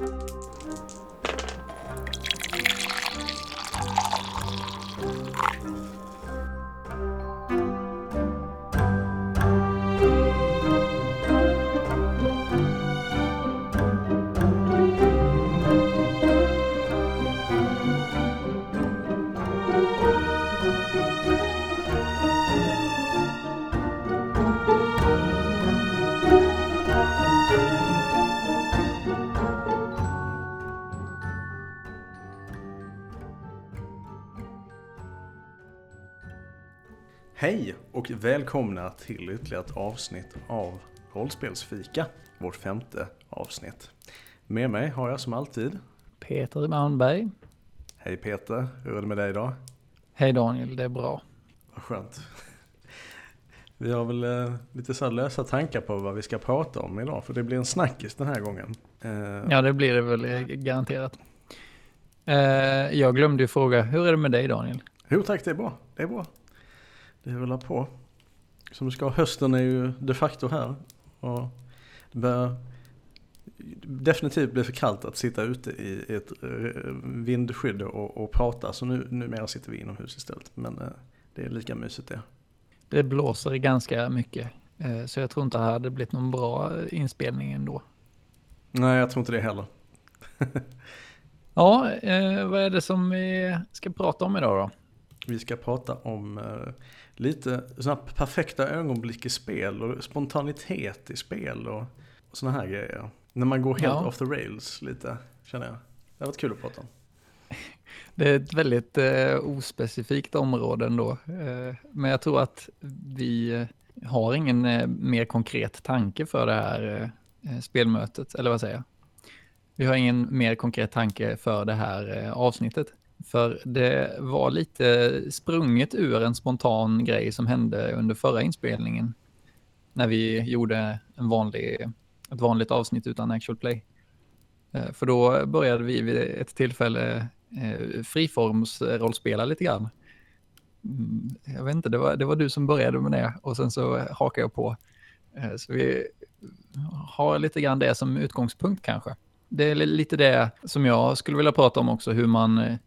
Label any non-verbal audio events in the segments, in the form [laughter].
Hej och välkomna till ytterligare ett avsnitt av Rollspelsfika, vårt femte avsnitt. Med mig har jag som alltid, Peter Malmberg. hej Peter, hur är det med dig idag? Hej Daniel, det är bra. Vad skönt. Vi har väl eh, lite så lösa tankar på vad vi ska prata om idag, för det blir en snackis den här gången. Eh, Ja, det blir det väl eh, garanterat. Jag glömde ju fråga, hur är det med dig Daniel? Jo tack, det är bra. Det är bra. Det rullar på. Som det ska. Hösten är ju de facto här. Och det börjar definitivt bli för kallt att sitta ute i ett eh, vindskydd och, och prata. Så nu, numera sitter vi inomhus istället. Men eh, det är lika mysigt det. Det blåser ganska mycket, eh, så jag tror inte det hade blivit någon bra inspelning ändå. Nej, jag tror inte det heller. [laughs] Ja, vad är det som vi ska prata om idag då? Vi ska prata om lite sådana perfekta ögonblick i spel och spontanitet i spel och, och sådana här grejer. När man går helt Ja. off the rails lite, känner jag. Det har varit kul att prata om. [laughs] Det är ett väldigt eh, ospecifikt område ändå, eh, men jag tror att vi eh, har ingen eh, mer konkret tanke för det här eh, spelmötet, eller vad säger jag? Vi har ingen mer konkret tanke för det här eh, avsnittet. För det var lite sprunget ur en spontan grej som hände under förra inspelningen. När vi gjorde en vanlig, ett vanligt avsnitt utan actual play. Eh, för då började vi vid ett tillfälle eh, friformsrollspela lite grann. Mm, jag vet inte, det var, det var du som började med det och sen så hakade jag på. Eh, så vi har lite grann det som utgångspunkt kanske. Det är lite det som jag skulle vilja prata om också, hur man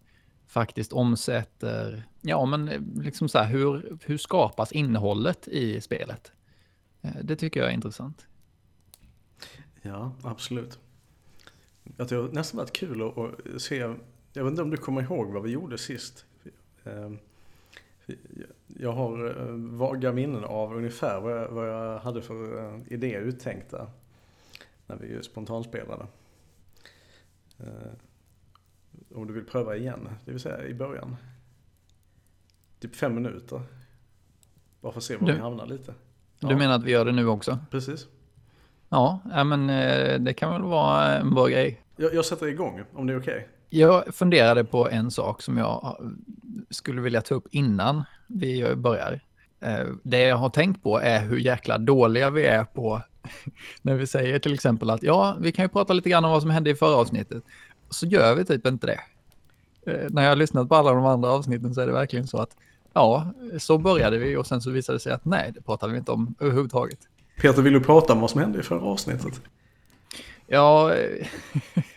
faktiskt omsätter, ja men eh, liksom så här, hur, hur skapas innehållet i spelet? Eh, det tycker jag är intressant. Ja, absolut. Jag tror det har nästan varit kul att, se, jag vet inte om du kommer ihåg vad vi gjorde sist. Ehm, jag har eh, vaga minnen av ungefär vad jag, vad jag hade för idéer uttänkta när vi spontanspelade. Ehm, Eh, Om du vill pröva igen, det vill säga i början. Typ fem minuter. Bara för att se var Du- vi hamnar lite. Du Ja. menar att vi gör det nu också? Precis. Ja, men eh, det kan väl vara en bra grej. Jag, jag sätter igång om det är okej. Jag funderade på en sak som jag skulle vilja ta upp innan vi börjar. Eh, Det jag har tänkt på är hur jäkla dåliga vi är på [laughs] när vi säger till exempel att ja, vi kan ju prata lite grann om vad som hände i förra avsnittet. Så gör vi typ inte det. Eh, När jag har lyssnat på alla de andra avsnitten så är det verkligen så att ja, så började vi och sen så visade det sig att nej, det pratade vi inte om överhuvudtaget. Peter, vill du prata om vad som hände i förra avsnittet? Ja, eh,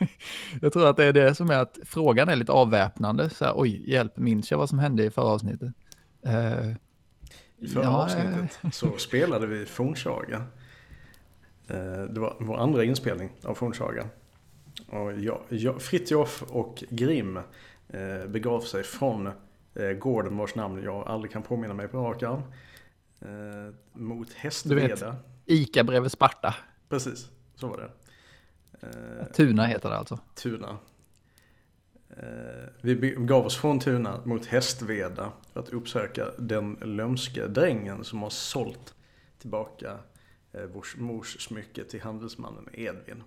[laughs] jag tror att det är det som är att frågan är lite avväpnande. Så här, oj, hjälp, minns jag vad som hände i förra avsnittet? Eh, I förra Ja, avsnittet så spelade vi Fornsaga. Eh, Det var vår andra inspelning av Fornsaga. Och jag, jag, Fritjof och Grim eh, begav sig från eh, gården vars namn jag aldrig kan påminna mig på rak arm. Eh, mot Hästveda. Ica bredvid Sparta. Precis, så var det. Eh, Tuna heter det alltså. Tuna. Eh, Vi begav oss från Tuna mot Hästveda för att uppsöka den lömske drängen som har sålt tillbaka eh, vårs mors smycke till handelsmannen Edvin.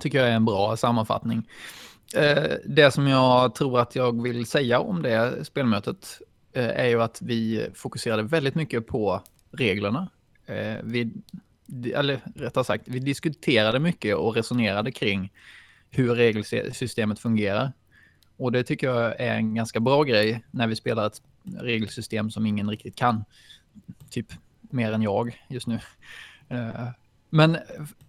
Tycker jag är en bra sammanfattning. Eh, det som jag tror att jag vill säga om det spelmötet eh, är ju att vi fokuserade väldigt mycket på reglerna. Eh, vi, eller rättare sagt, vi diskuterade mycket och resonerade kring hur regelsystemet fungerar. Och det tycker jag är en ganska bra grej när vi spelar ett regelsystem som ingen riktigt kan. Typ mer än jag just nu. Men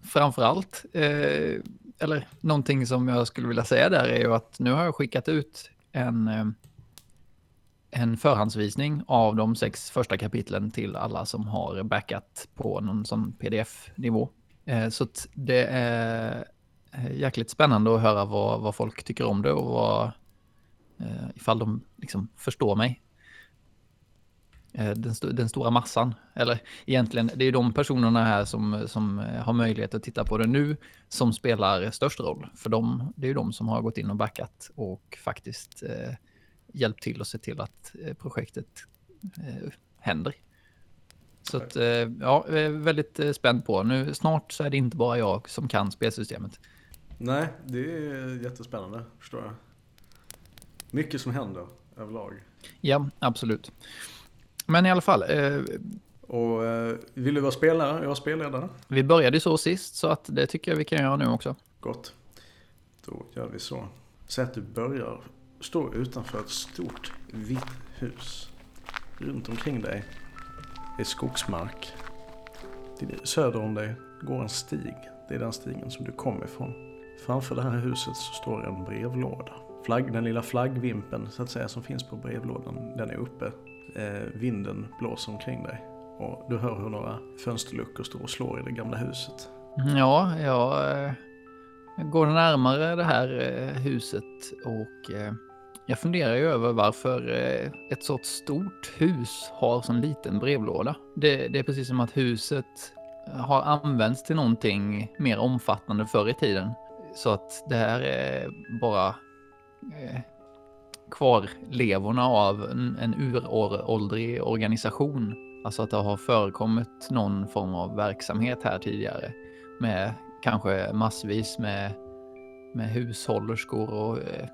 framför allt, eh, eller någonting som jag skulle vilja säga där är ju att nu har jag skickat ut en, eh, en förhandsvisning av de sex första kapitlen till alla som har backat på någon sån pdf-nivå. Eh, så det är eh, jäkligt spännande att höra vad, vad folk tycker om det och vad, eh, ifall de liksom förstår mig. Den, st den, stora massan. Eller egentligen, det är de personerna här som, som har möjlighet att titta på det nu som spelar störst roll. För de, det är ju de som har gått in och backat och faktiskt eh, hjälpt till och sett till att eh, projektet eh, händer. Så att, eh, ja, jag är väldigt eh, spänd på. Nu snart så är det inte bara jag som kan spelsystemet. Nej, det är jättespännande, förstår jag. Mycket som händer överlag. Ja, absolut. Men i alla fall. Eh, och eh, vill du vara spelare? Jag är spelledare. Vi började så sist så att det tycker jag vi kan göra nu också. Gott. Då gör vi så. Säg att du börjar stå utanför ett stort vitt hus. Runt omkring dig är skogsmark. Söder om dig går en stig. Det är den stigen som du kom ifrån. Framför det här huset så står en brevlåda. Flagg, den lilla flaggvimpen så att säga som finns på brevlådan, den är uppe Eh, vinden blåser omkring dig. Och du hör hur några fönsterluckor står och slår i det gamla huset. Ja, jag, eh, går närmare det här eh, huset och eh, jag funderar ju över varför eh, ett så stort hus har sån liten brevlåda. Det, det, är precis som att huset har använts till någonting mer omfattande förr i tiden. Så att det här är bara eh, kvarlevorna av en, en uråldrig organisation. Alltså att det har förekommit någon form av verksamhet här tidigare med kanske massvis med, med hushållerskor och eh,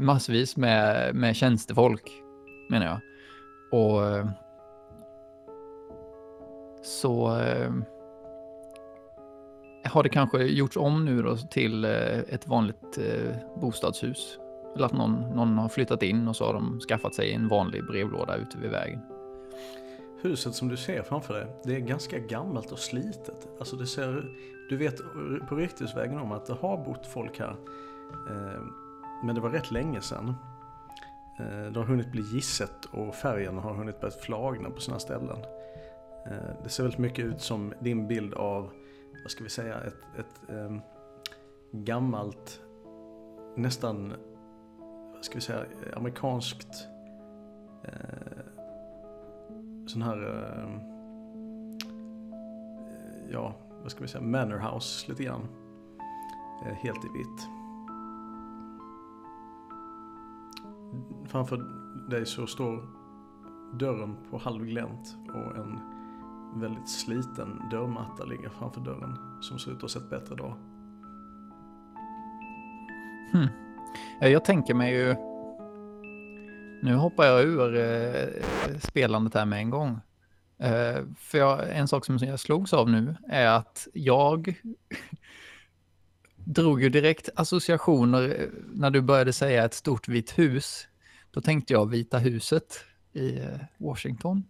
massvis med, med tjänstefolk menar jag. Och eh, så eh, har det kanske gjorts om nu då till eh, ett vanligt eh, bostadshus. Eller att någon, någon har flyttat in och så har de skaffat sig en vanlig brevlåda ute vid vägen. Huset som du ser framför dig, det är ganska gammalt och slitet. Alltså det ser, du vet på Rikthusvägen om att det har bott folk här. Eh, men det var rätt länge sedan. Det har hunnit bli gisset och färgen har hunnit börja flagna på sina ställen. Det ser väldigt mycket ut som din bild av vad ska vi säga, ett, ett um, gammalt, nästan, vad ska vi säga, amerikanskt uh, sån här, uh, ja, vad ska vi säga, manor house lite grann. Uh, helt i vitt. Framför dig så står dörren på halvglänt och en väldigt sliten dörrmatta ligger framför dörren som ser ut att ha sett bättre dag. Hmm. Jag tänker mig ju... Nu hoppar jag ur eh, spelandet här med en gång. Eh, för jag, en sak som jag slogs av nu är att jag [laughs] drog ju direkt associationer eh, när du började säga ett stort vitt hus. Då tänkte jag Vita huset i eh, Washington.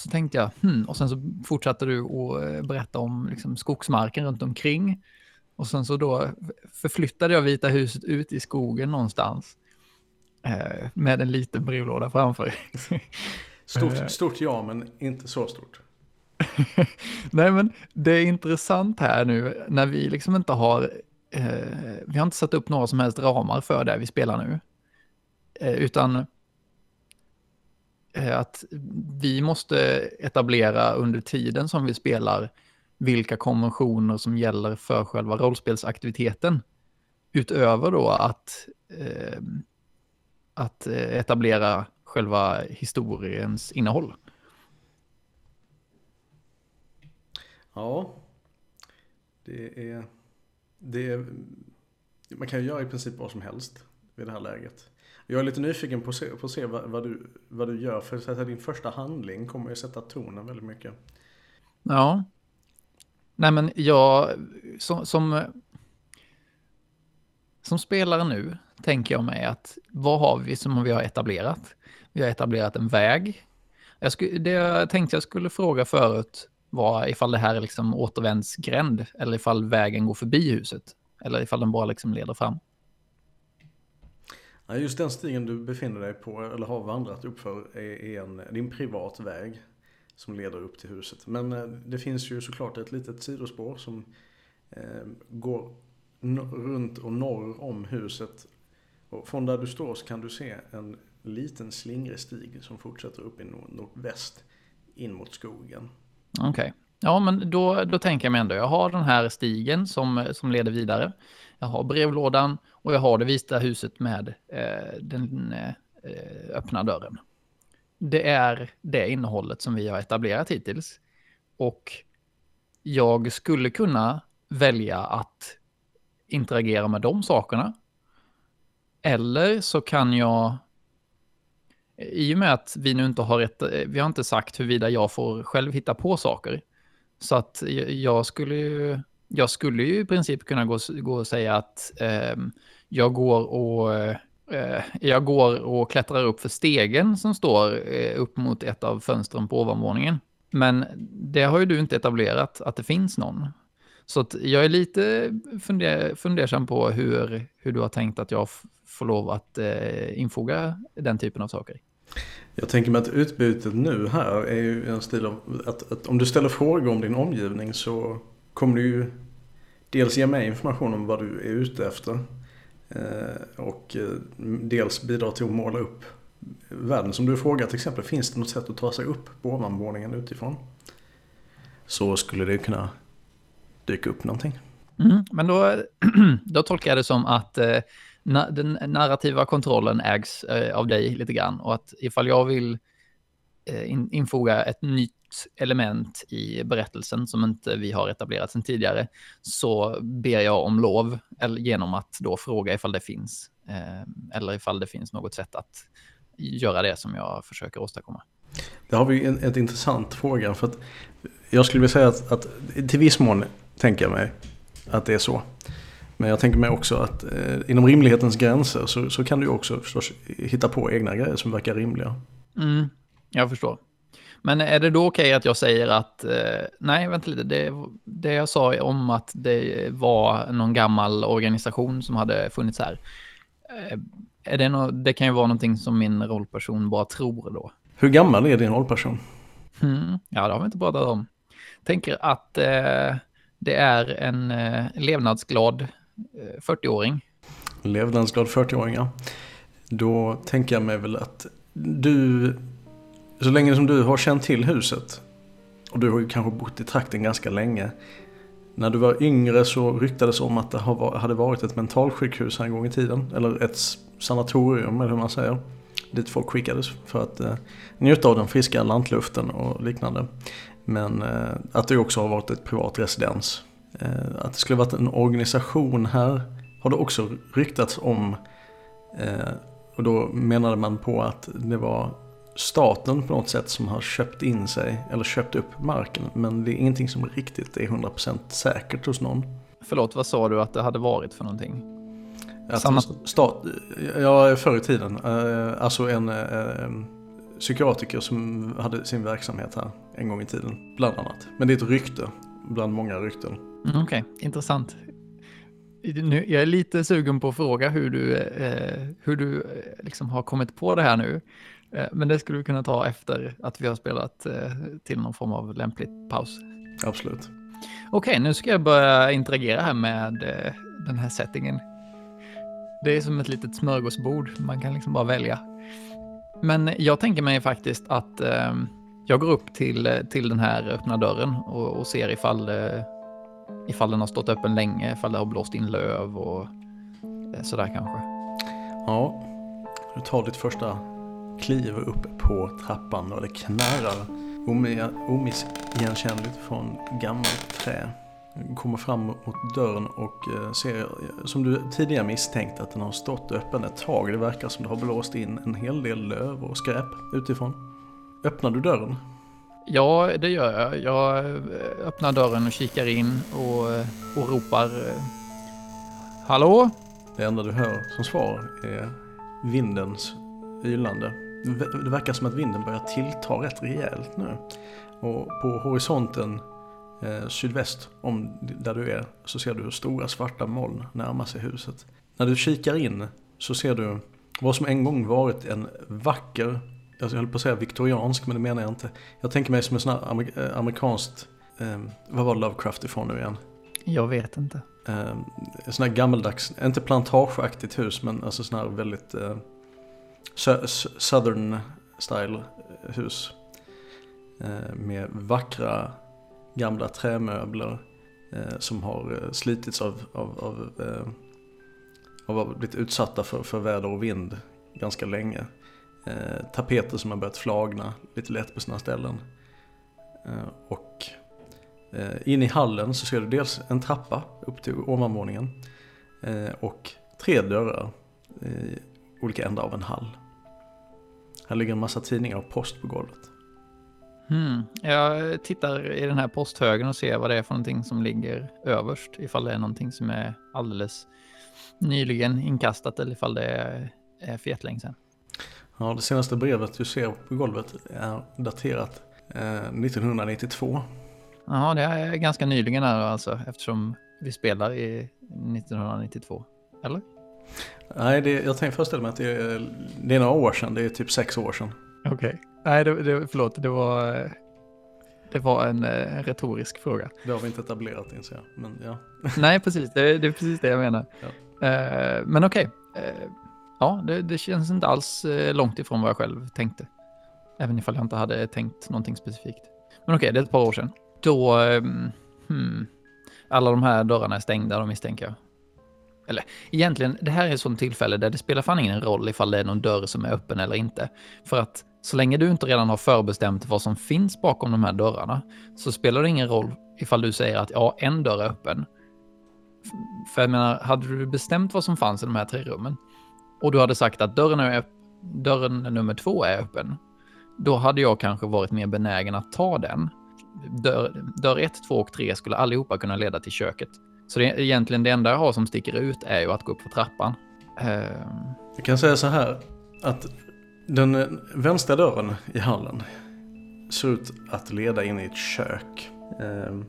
Så tänkte jag, hmm, och sen så fortsatte du att eh, berätta om liksom, skogsmarken runt omkring. Och sen så då förflyttade jag Vita huset ut i skogen någonstans. Eh, med en liten brevlåda framför. [laughs] Stort, eh. stort ja, men inte så stort. [laughs] Nej, men det är intressant här nu när vi liksom inte har, eh, vi har inte satt upp några som helst ramar för det vi spelar nu. Eh, utan Eh, att vi måste etablera under tiden som vi spelar vilka konventioner som gäller för själva rollspelsaktiviteten. Utöver då att, eh, att eh, etablera själva historiens innehåll. Ja, det är, det är... Man kan ju göra i princip vad som helst vid det här läget. Jag är lite nyfiken på att se, på att se vad, vad, du, vad du gör. För att din första handling kommer ju sätta tonen väldigt mycket. Ja. Nej men jag, som, som, som spelare nu tänker jag mig att vad har vi som vi har etablerat? Vi har etablerat en väg. Jag sku, det jag tänkte jag skulle fråga förut var ifall det här är liksom återvändsgränd eller ifall vägen går förbi huset. Eller ifall den bara liksom leder fram. Just den stigen du befinner dig på eller har vandrat uppför är en, din privat väg som leder upp till huset. Men eh, det finns ju såklart ett litet sidospår som eh, går runt och norr om huset. Och från där du står så kan du se en liten slingrig stig som fortsätter upp i nordväst in mot skogen. Okej. Okay. Ja, men då, då tänker jag mig ändå, jag har den här stigen som, som leder vidare. Jag har brevlådan och jag har det vita huset med eh, den eh, öppna dörren. Det är det innehållet som vi har etablerat hittills. Och jag skulle kunna välja att interagera med de sakerna. Eller så kan jag, i och med att vi nu inte har ett, eh, vi har inte sagt huruvida jag får själv hitta på saker. Så att jag skulle ju, jag skulle ju i princip kunna gå, gå och säga att eh, jag går och eh, jag går och klättrar upp för stegen som står eh, upp mot ett av fönstren på ovanvåningen. Men det har ju du inte etablerat att det finns någon. Så jag är lite funder, fundersam på hur, hur du har tänkt att jag får lov att eh, infoga den typen av saker. Jag tänker mig att utbytet nu här är ju en stil av att, att om du ställer frågor om din omgivning så kommer du ju dels ge mig information om vad du är ute efter eh, och eh, dels bidra till att måla upp världen. Som du frågar till exempel, finns det något sätt att ta sig upp på ovanvåningen utifrån? Så skulle det kunna dyka upp någonting. Mm, men då, [clears throat] då tolkar jag det som att eh, na, den narrativa kontrollen ägs eh, av dig lite grann och att ifall jag vill eh, infoga ett nytt element i berättelsen som inte vi har etablerat sedan tidigare så ber jag om lov eller genom att då fråga ifall det finns eh, eller ifall det finns något sätt att göra det som jag försöker åstadkomma. Det har vi en ett intressant fråga för att jag skulle vilja säga att, att till viss mån tänker jag mig att det är så. Men jag tänker mig också att eh, inom rimlighetens gränser så, så kan du också förstås hitta på egna grejer som verkar rimliga. Mm, jag förstår. Men är det då okej okay att jag säger att, eh, nej vänta lite, det, det jag sa om att det var någon gammal organisation som hade funnits här. Eh, är det, no det kan ju vara någonting som min rollperson bara tror då. Hur gammal är din rollperson? Mm, ja, det har vi inte pratat om. Tänker att eh, det är en eh, levnadsglad Eh, 40-åring. Levnadsglad 40-åring, ja. Då tänker jag mig väl att du, så länge som du har känt till huset, och du har ju kanske bott i trakten ganska länge. När du var yngre så ryktades om att det hade varit ett mentalsjukhus här en gång i tiden. Eller ett sanatorium eller hur man säger. Dit folk skickades för att eh, njuta av den friska lantluften och liknande. Men eh, att det också har varit ett privat residens. Eh, att det skulle varit en organisation här har det också ryktats om. Eh, och då menade man på att det var staten på något sätt som har köpt in sig eller köpt upp marken. Men det är ingenting som riktigt är 100% säkert hos någon. Förlåt, vad sa du att det hade varit för någonting? Att Samma... stat, ja, förr i tiden. Alltså en psykiatriker som hade sin verksamhet här en gång i tiden, bland annat. Men det är ett rykte, bland många rykten. Mm, Okej, okay. intressant. Nu, jag är lite sugen på att fråga hur du, eh, hur du eh, liksom har kommit på det här nu. Eh, men det skulle du kunna ta efter att vi har spelat eh, till någon form av lämplig paus. Absolut. Okej, okay, nu ska jag börja interagera här med eh, den här settingen. Det är som ett litet smörgåsbord. Man kan liksom bara välja. Men jag tänker mig faktiskt att eh, jag går upp till, till den här öppna dörren och, och ser ifall, eh, ifall den har stått öppen länge, ifall det har blåst in löv och eh, sådär kanske. Ja, du tar ditt första kliv upp på trappan och det knarrar omissigenkännligt från gammalt trä kommer fram mot dörren och eh, ser, eh, som du tidigare misstänkt, att den har stått öppen ett tag. Det verkar som det har blåst in en hel del löv och skräp utifrån. Öppnar du dörren? Ja, det gör jag. Jag eh, öppnar dörren och kikar in och, eh, och ropar eh, Hallå? Det enda du hör som svar är vindens ylande. Det verkar som att vinden börjar tillta rätt rejält nu. Och på horisonten eh, sydväst om där du är så ser du hur stora svarta moln närmar sig huset. När du kikar in så ser du vad som en gång varit en vacker, jag höll på att säga viktoriansk men det menar jag inte. Jag tänker mig som en sån här amer eh, amerikanskt, eh, vad var Lovecraft ifrån nu igen? Jag vet inte. Eh, sån här gammeldags, inte plantageaktigt hus men alltså sån här väldigt eh, southern style hus. Eh, med vackra gamla trämöbler eh, som har eh, slitits av, av, av, eh, av blivit utsatta för, för väder och vind ganska länge. Eh, tapeter som har börjat flagna lite lätt på sina ställen. Eh, och eh, in i hallen så ser du dels en trappa upp till ovanvåningen eh, och tre dörrar i olika ändar av en hall. Här ligger en massa tidningar och post på golvet. Mm. Jag tittar i den här posthögen och ser vad det är för någonting som ligger överst. Ifall det är någonting som är alldeles nyligen inkastat eller ifall det är för jättelänge sedan. Ja, det senaste brevet du ser på golvet är daterat eh, 1992. Ja, det är ganska nyligen här alltså eftersom vi spelar i 1992. Eller? Nej, det, jag tänkte föreställa mig att det är, det är några år sedan. Det är typ sex år sedan. Okej. Okay. Nej, det, det, förlåt. Det var, det var en, en retorisk fråga. Det har vi inte etablerat inser jag. Men ja. Nej, precis. Det, det, är precis det jag menar. Ja. Uh, men okej. Okay. Uh, ja, det, det, känns inte alls eh, långt ifrån vad jag själv tänkte. Även ifall jag inte hade tänkt någonting specifikt. Men okej, okay, det är ett par år sedan. Då... Ehm, hmm, alla de här dörrarna är stängda, de misstänker jag. Eller egentligen, det här är ett sånt tillfälle där det spelar fan ingen roll ifall det är någon dörr som är öppen eller inte. För att så länge du inte redan har förbestämt vad som finns bakom de här dörrarna så spelar det ingen roll ifall du säger att ja, en dörr är öppen. För jag menar, hade du bestämt vad som fanns i de här tre rummen och du hade sagt att dörren, är dörren nummer två är öppen, då hade jag kanske varit mer benägen att ta den. Dörr, dörr ett, två och tre skulle allihopa kunna leda till köket. Så det, egentligen det enda jag har som sticker ut är ju att gå upp för trappan. Uh... Jag kan säga så här, att den vänstra dörren i hallen ser ut att leda in i ett kök. Uh,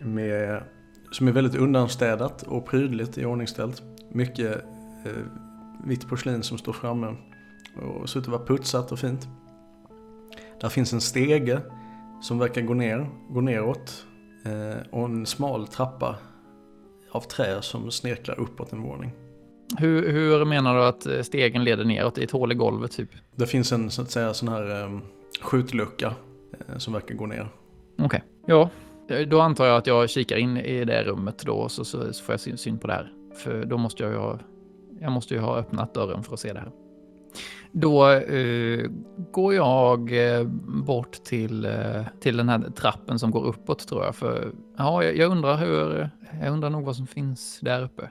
med, som är väldigt undanstädat och prydligt i ordningställt. Mycket uh, vitt porslin som står framme och ser ut att vara putsat och fint. Där finns en stege som verkar gå ner, gå neråt eh, och en smal trappa av trä som snirklar uppåt en våning. Hur, hur, menar du att eh, stegen leder neråt? I ett hål i golvet typ? Det finns en så att säga sån här um, skjutlucka uh, som verkar gå ner. Okej, okay. ja. Då antar jag att jag kikar in i det rummet då så, så, så får jag syn, syn på det här. För då måste jag ju ha, jag måste ju ha öppnat dörren för att se det här. Då uh, går jag uh, bort till, uh, till den här trappen som går uppåt tror jag. För ja, jag, undrar hur, jag undrar nog vad som finns där uppe.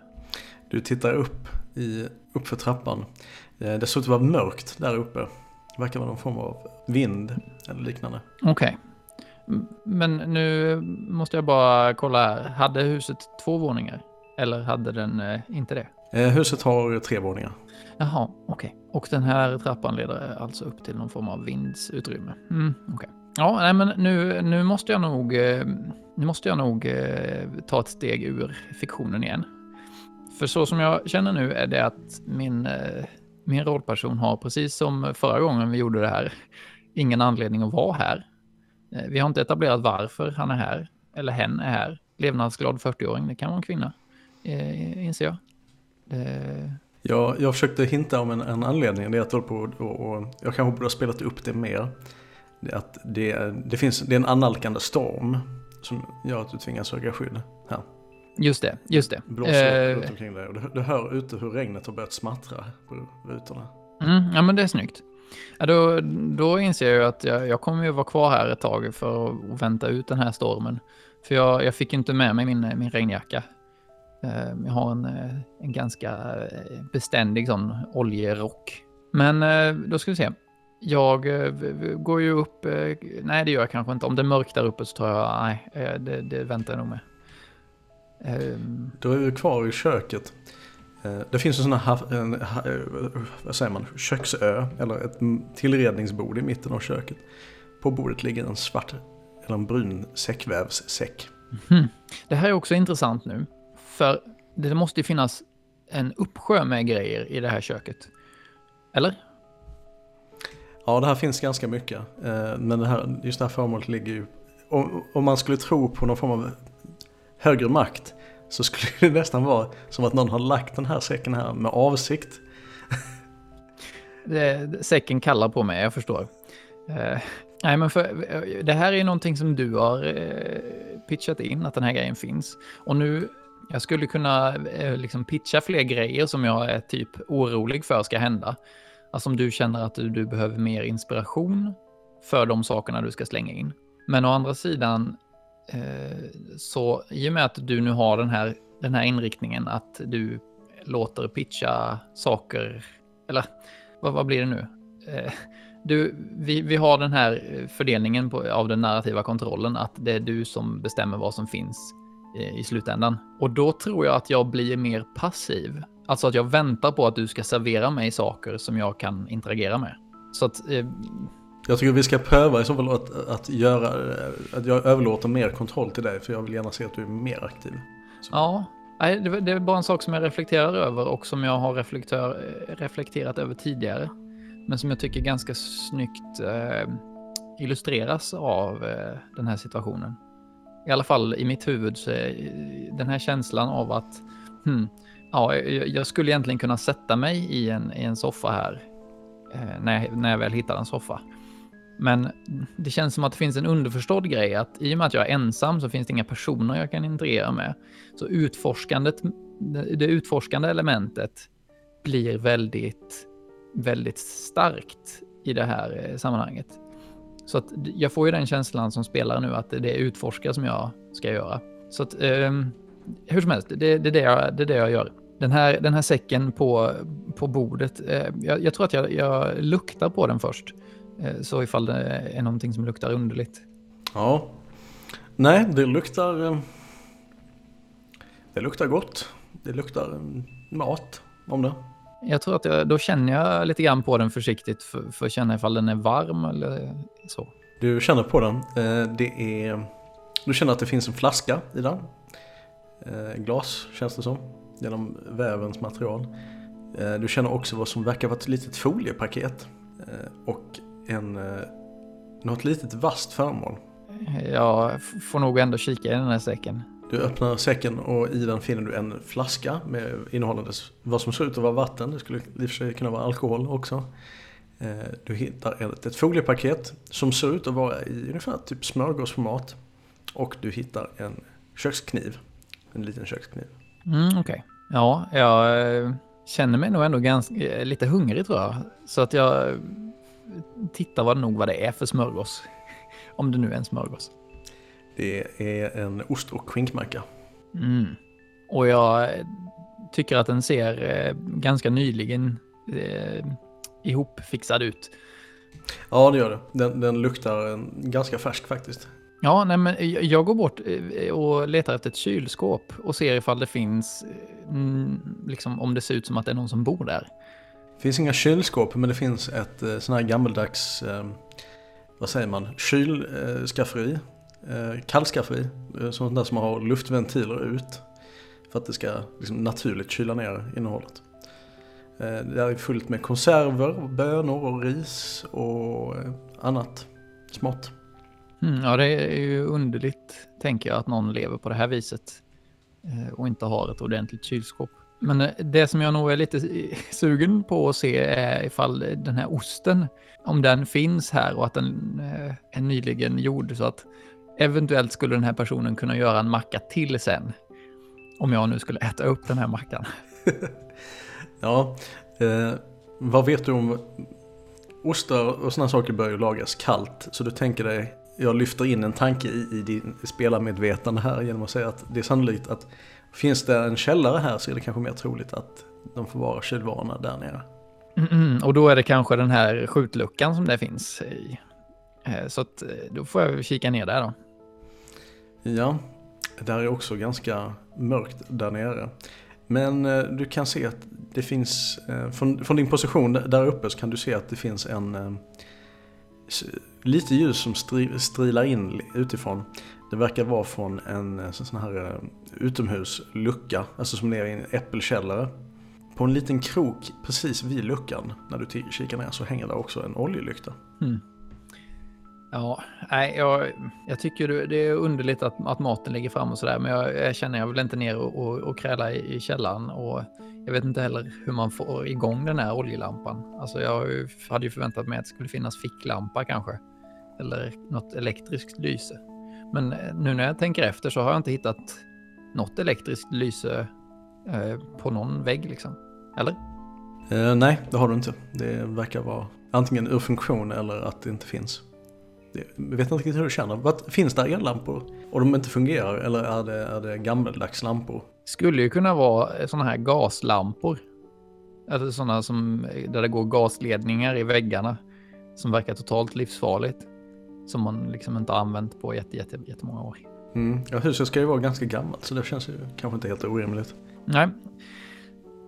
Du tittar upp, i, upp för trappan. Det ser ut att vara mörkt där uppe. Det verkar vara någon form av vind eller liknande. Okej. Okay. Men nu måste jag bara kolla här. Hade huset två våningar? Eller hade den inte det? Eh, huset har tre våningar. Jaha, okej. Okay. Och den här trappan leder alltså upp till någon form av vindsutrymme. Mm, okej. Okay. Ja, nej, men nu, nu måste jag nog, eh, nu måste jag nog eh, ta ett steg ur fiktionen igen. För så som jag känner nu är det att min, eh, min rollperson har, precis som förra gången vi gjorde det här, ingen anledning att vara här. Eh, vi har inte etablerat varför han är här, eller hen är här. Levnadsglad 40-åring, det kan vara en kvinna, inser jag. Det jag, jag försökte hinta om en, en anledning. Det är att jag, på, och, och, jag kanske borde ha spelat upp det mer. Det, att det, det, finns, det är en annalkande storm som gör att du tvingas söka skydd här. Just det, just det. Blåser eh, runt omkring dig och du, du hör ute hur regnet har börjat smattra på rutorna. Mm, ja men det är snyggt. Ja, då, då inser jag att jag, jag kommer ju vara kvar här ett tag för att vänta ut den här stormen. För jag, jag fick inte med mig min, min regnjacka. Ehm, jag har en, eh, en ganska eh, beständig sån oljerock. Men eh, då ska vi se. Jag går ju upp, nej det gör jag kanske inte. Om det är mörkt där uppe så tror jag, nej, det, det väntar jag nog med. Ehm. Då är vi kvar i köket. Det finns en sån här, vad säger man, köksö, eller ett tillredningsbord i mitten av köket. På bordet ligger en svart eller en brun säckvävssäck. Mm. Det här är också intressant nu, för det måste ju finnas en uppsjö med grejer i det här köket. Eller? Ja, det här finns ganska mycket. Eh, men det här, just det här föremålet ligger ju... Om, om man skulle tro på någon form av högre makt så skulle [laughs] det nästan vara som att någon har lagt den här säcken här med avsikt. Det, säcken kallar på mig, jag förstår. Uh, nej, men för, det här är någonting som du har uh, pitchat in, att den här grejen finns. Och nu, jag skulle kunna eh, liksom pitcha fler grejer som jag är typ orolig för ska hända. Alltså om du känner att du, du behöver mer inspiration för de sakerna du ska slänga in. Men å andra sidan, eh, så i och med att du nu har den här, den här inriktningen att du låter pitcha saker, eller vad, vad blir det nu? Eh, du, vi, vi har den här fördelningen på, av den narrativa kontrollen, att det är du som bestämmer vad som finns i, i slutändan. Och då tror jag att jag blir mer passiv Alltså att jag väntar på att du ska servera mig saker som jag kan interagera med. Så att... Eh... Jag tycker vi ska pröva i så fall att, att göra, att jag överlåter mer kontroll till dig för jag vill gärna se att du är mer aktiv. Så. Ja, Nej, det är bara en sak som jag reflekterar över och som jag har reflekterat över tidigare. Men som jag tycker ganska snyggt eh, illustreras av eh, den här situationen. I alla fall i mitt huvud så är den här känslan av att hmm, Ja, jag skulle egentligen kunna sätta mig i en, i en soffa här eh, när, jag, när jag väl hittar en soffa. Men det känns som att det finns en underförstådd grej att i och med att jag är ensam så finns det inga personer jag kan interagera med. Så utforskandet, det utforskande elementet blir väldigt, väldigt starkt i det här eh, sammanhanget. Så att jag får ju den känslan som spelare nu att det är utforska som jag ska göra. Så att eh, hur som helst, det, det, är det, jag, det är det jag gör. Den här, den här säcken på, på bordet, eh, jag, jag, tror att jag, jag, luktar på den först. Eh, så ifall det är någonting som luktar underligt. Ja. Nej, det luktar... Eh, det luktar gott. Det luktar mm, mat om det. Jag tror att jag, då känner jag lite grann på den försiktigt för, för att känna ifall den är varm eller så. Du känner på den. Eh, det är... Du känner att det finns en flaska i den. Glas känns det som genom vävens material. Eh, du känner också vad som verkar vara ett litet foliepaket eh, och en, eh, något litet vasst föremål. Jag får nog ändå kika i den här säcken. Du öppnar säcken och i den finner du en flaska med innehållandes vad som ser ut att vara vatten. Det skulle i och för sig kunna vara alkohol också. Eh, du hittar ett, ett foliepaket som ser ut att vara i ungefär typ smörgåsformat. Och du hittar en kökskniv. En liten kökskniv. Mm, Okej. Okay. Ja, jag eh, känner mig nog ändå ganska, eh, lite hungrig tror jag. Så att jag tittar vad nog vad det är för smörgås. [laughs] Om det nu är en smörgås. Det är en ost och skinkmacka. Mm. Och jag tycker att den ser eh, ganska nyligen eh, ihopfixad ut. Ja, det gör det. Den, den luktar ganska färsk faktiskt. Ja, nej, men jag går bort eh, och letar efter ett kylskåp och ser ifall det finns, mm, liksom om det ser ut som att det är någon som bor där. Det finns inga kylskåp, men det finns ett eh, sån här gammeldags, eh, vad säger man, kylskafferi, Eh, kallskafferi, eh, sånt där som har luftventiler ut. För att det ska liksom naturligt kyla ner innehållet. Eh, det är fullt med konserver, bönor och ris och annat smått. Mm, ja, det är ju underligt, tänker jag, att någon lever på det här viset och inte har ett ordentligt kylskåp. Men det som jag nog är lite [laughs] sugen på att se är ifall den här osten, om den finns här och att den är nyligen gjord så att eventuellt skulle den här personen kunna göra en macka till sen. Om jag nu skulle äta upp den här mackan. [laughs] ja, eh, vad vet du om ostar och sådana saker bör ju lagas kallt. Så du tänker dig jag lyfter in en tanke i, i din spelarmedvetande här genom att säga att det är sannolikt att finns det en källare här så är det kanske mer troligt att de förvarar kylvarorna där nere. Mm, mm, och då är det kanske den här skjutluckan som det finns i. Eh, så att, eh, då får jag kika ner där då. Ja, där är också ganska mörkt där nere. Men eh, du kan se att det finns, eh, från, från din position där uppe så kan du se att det finns en eh, lite ljus som stri, strilar in utifrån. Det verkar vara från en sån här utomhuslucka, alltså som ner i en äppelkällare. På en liten krok precis vid luckan, när du kikar ner, så hänger det också en oljelykta. Mm. Ja, nej, jag, jag tycker det- är underligt att, att maten ligger fram och sådär, men jag, jag känner jag vill inte ner och, och, och kräla i, i källaren och jag vet inte heller hur man får igång den här oljelampan. Alltså jag hade ju förväntat mig att det skulle finnas ficklampa kanske, eller något elektriskt lyse. Men eh, nu när jag tänker efter så har jag inte hittat något elektriskt lyse eh, på någon vägg liksom. Eller? Eh, nej, det har du inte. Det verkar vara antingen ur funktion eller att det inte finns. Jag vet inte riktigt hur du känner. Finns det ellampor och de inte fungerar eller är det, är det gammeldags lampor? skulle ju kunna vara sådana här gaslampor. Eller sådana som, där det går gasledningar i väggarna. Som verkar totalt livsfarligt. Som man liksom inte har använt på jätte, jätte, jättemånga år. Mm. Ja, huset ska ju vara ganska gammalt så det känns ju kanske inte helt orimligt. Nej.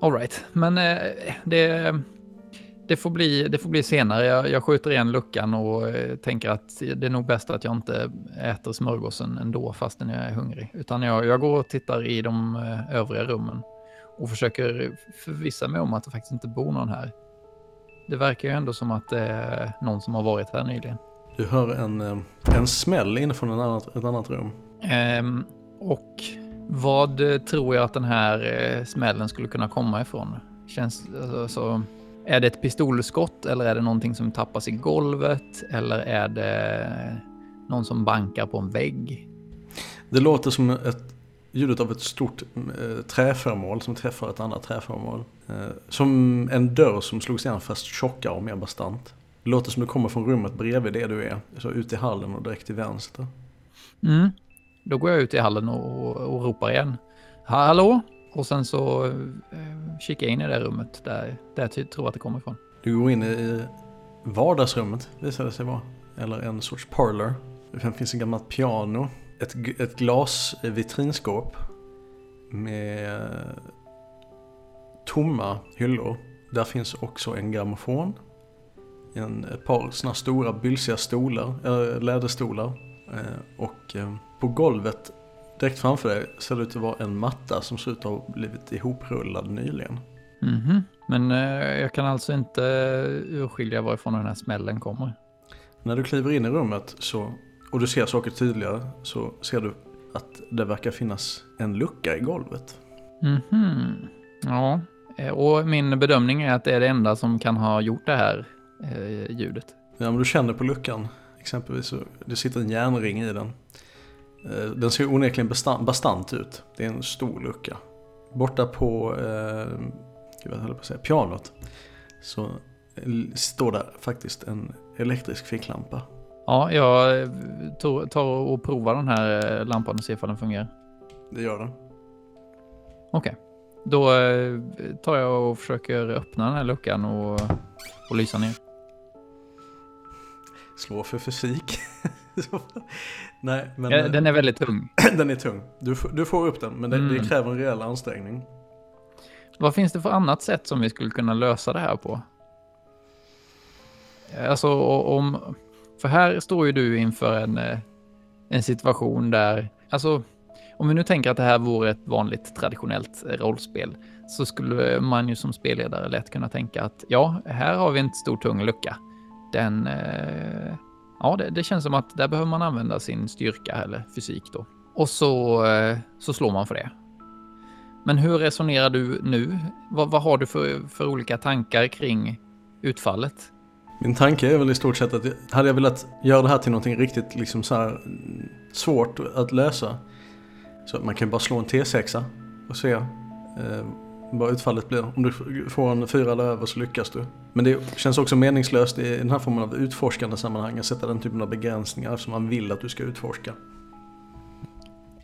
All right. Men eh, det, det, får bli, det får bli senare. Jag, jag skjuter igen luckan och eh, tänker att det är nog bäst att jag inte äter smörgåsen ändå fastän jag är hungrig. Utan jag, jag går och tittar i de eh, övriga rummen och försöker förvissa mig om att det faktiskt inte bor någon här. Det verkar ju ändå som att det är någon som har varit här nyligen. Du hör en, eh, en smäll inifrån en annat, ett annat rum. Ehm, och vad tror jag att den här smällen skulle kunna komma ifrån? Känns, alltså, så, är det ett pistolskott eller är det någonting som tappas i golvet? Eller är det någon som bankar på en vägg? Det låter som ett ljudet av ett stort eh, träföremål som träffar ett annat träföremål. Eh, som en dörr som slogs igen fast tjockare och mer bastant. Det låter som det kommer från rummet bredvid det du är. Så ut i hallen och direkt till vänster. Mm. Då går jag ut i hallen och, och ropar igen. Hallå? Och sen så eh, kikar jag in i det rummet där, där jag tror att det kommer ifrån. Du går in i vardagsrummet visar det sig vara. Eller en sorts parlor. Det finns ett gammalt piano. Ett, ett glasvitrinskåp. Med tomma hyllor. Där finns också en grammofon. En, ett par sådana stora bylsiga stolar, äh, läderstolar. Eh, och eh, på golvet direkt framför dig ser det ut att vara en matta som ser ut att ha blivit ihoprullad nyligen. Mhm. Men eh, jag kan alltså inte eh, urskilja varifrån den här smällen kommer. När du kliver in i rummet så, och du ser saker tydligare så ser du att det verkar finnas en lucka i golvet. Mhm. Ja, eh, och min bedömning är att det är det enda som kan ha gjort det här eh, ljudet. Ja, men du känner på luckan exempelvis, så det sitter en järnring i den. Eh, Den ser onekligen bastant, ut. Det är en stor lucka. Borta på, eh, jag höll på att säga, pianot så står där faktiskt en elektrisk ficklampa. Ja, jag eh, tar och provar den här eh, lampan och ser ifall den fungerar. Det gör den. Okej. Då eh, tar jag och försöker öppna den här luckan och, och lysa ner. Slå för fysik. [laughs] Nej, men Eh, eh, Den är väldigt tung. [clears throat] den är tung. Du, du får upp den, men det, det Mm. kräver en rejäl ansträngning. Vad finns det för annat sätt som vi skulle kunna lösa det här på? Alltså om... För här står ju du inför en, eh, en situation där... Alltså, om vi nu tänker att det här vore ett vanligt traditionellt eh, rollspel så skulle man ju som spelledare lätt kunna tänka att ja, här har vi en stor tung lucka. Den... Eh, ja, det, det känns som att där behöver man använda sin styrka eller fysik då. Och så, eh, så slår man för det. Men hur resonerar du nu? Vad, vad har du för, för olika tankar kring utfallet? Min tanke är väl i stort sett att hade jag velat göra det här till någonting riktigt liksom så här svårt att lösa. Så att man kan bara slå en T6 och se eh, vad utfallet blir. Om du får en fyra eller över så lyckas du. Men det känns också meningslöst i den här formen av utforskande sammanhang att sätta den typen av begränsningar eftersom man vill att du ska utforska.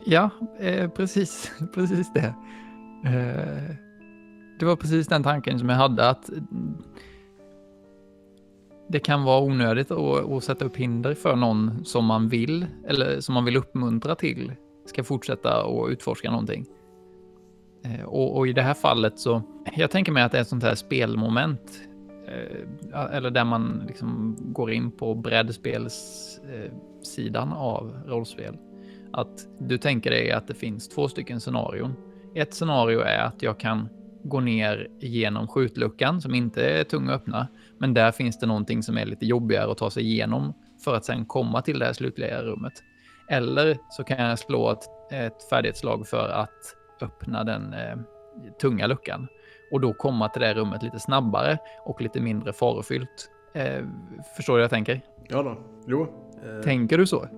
Ja, eh, precis, [laughs] precis det. Eh, det var precis den tanken som jag hade att det kan vara onödigt att, att sätta upp hinder för någon som man vill eller som man vill uppmuntra till ska fortsätta att utforska någonting. Eh, och, och i det här fallet så, jag tänker mig att det är ett sånt här spelmoment. Eh, eller där man liksom går in på brädspelssidan eh, av rollspel. Att du tänker dig att det finns två stycken scenarion. Ett scenario är att jag kan gå ner genom skjutluckan som inte är tung att öppna, men där finns det någonting som är lite jobbigare att ta sig igenom för att sen komma till det här slutliga rummet. Eller så kan jag slå ett, ett färdighetslag för att öppna den eh, tunga luckan och då komma till det rummet lite snabbare och lite mindre farofyllt. Eh, förstår du vad jag tänker? Ja då, jo. Eh, tänker du så?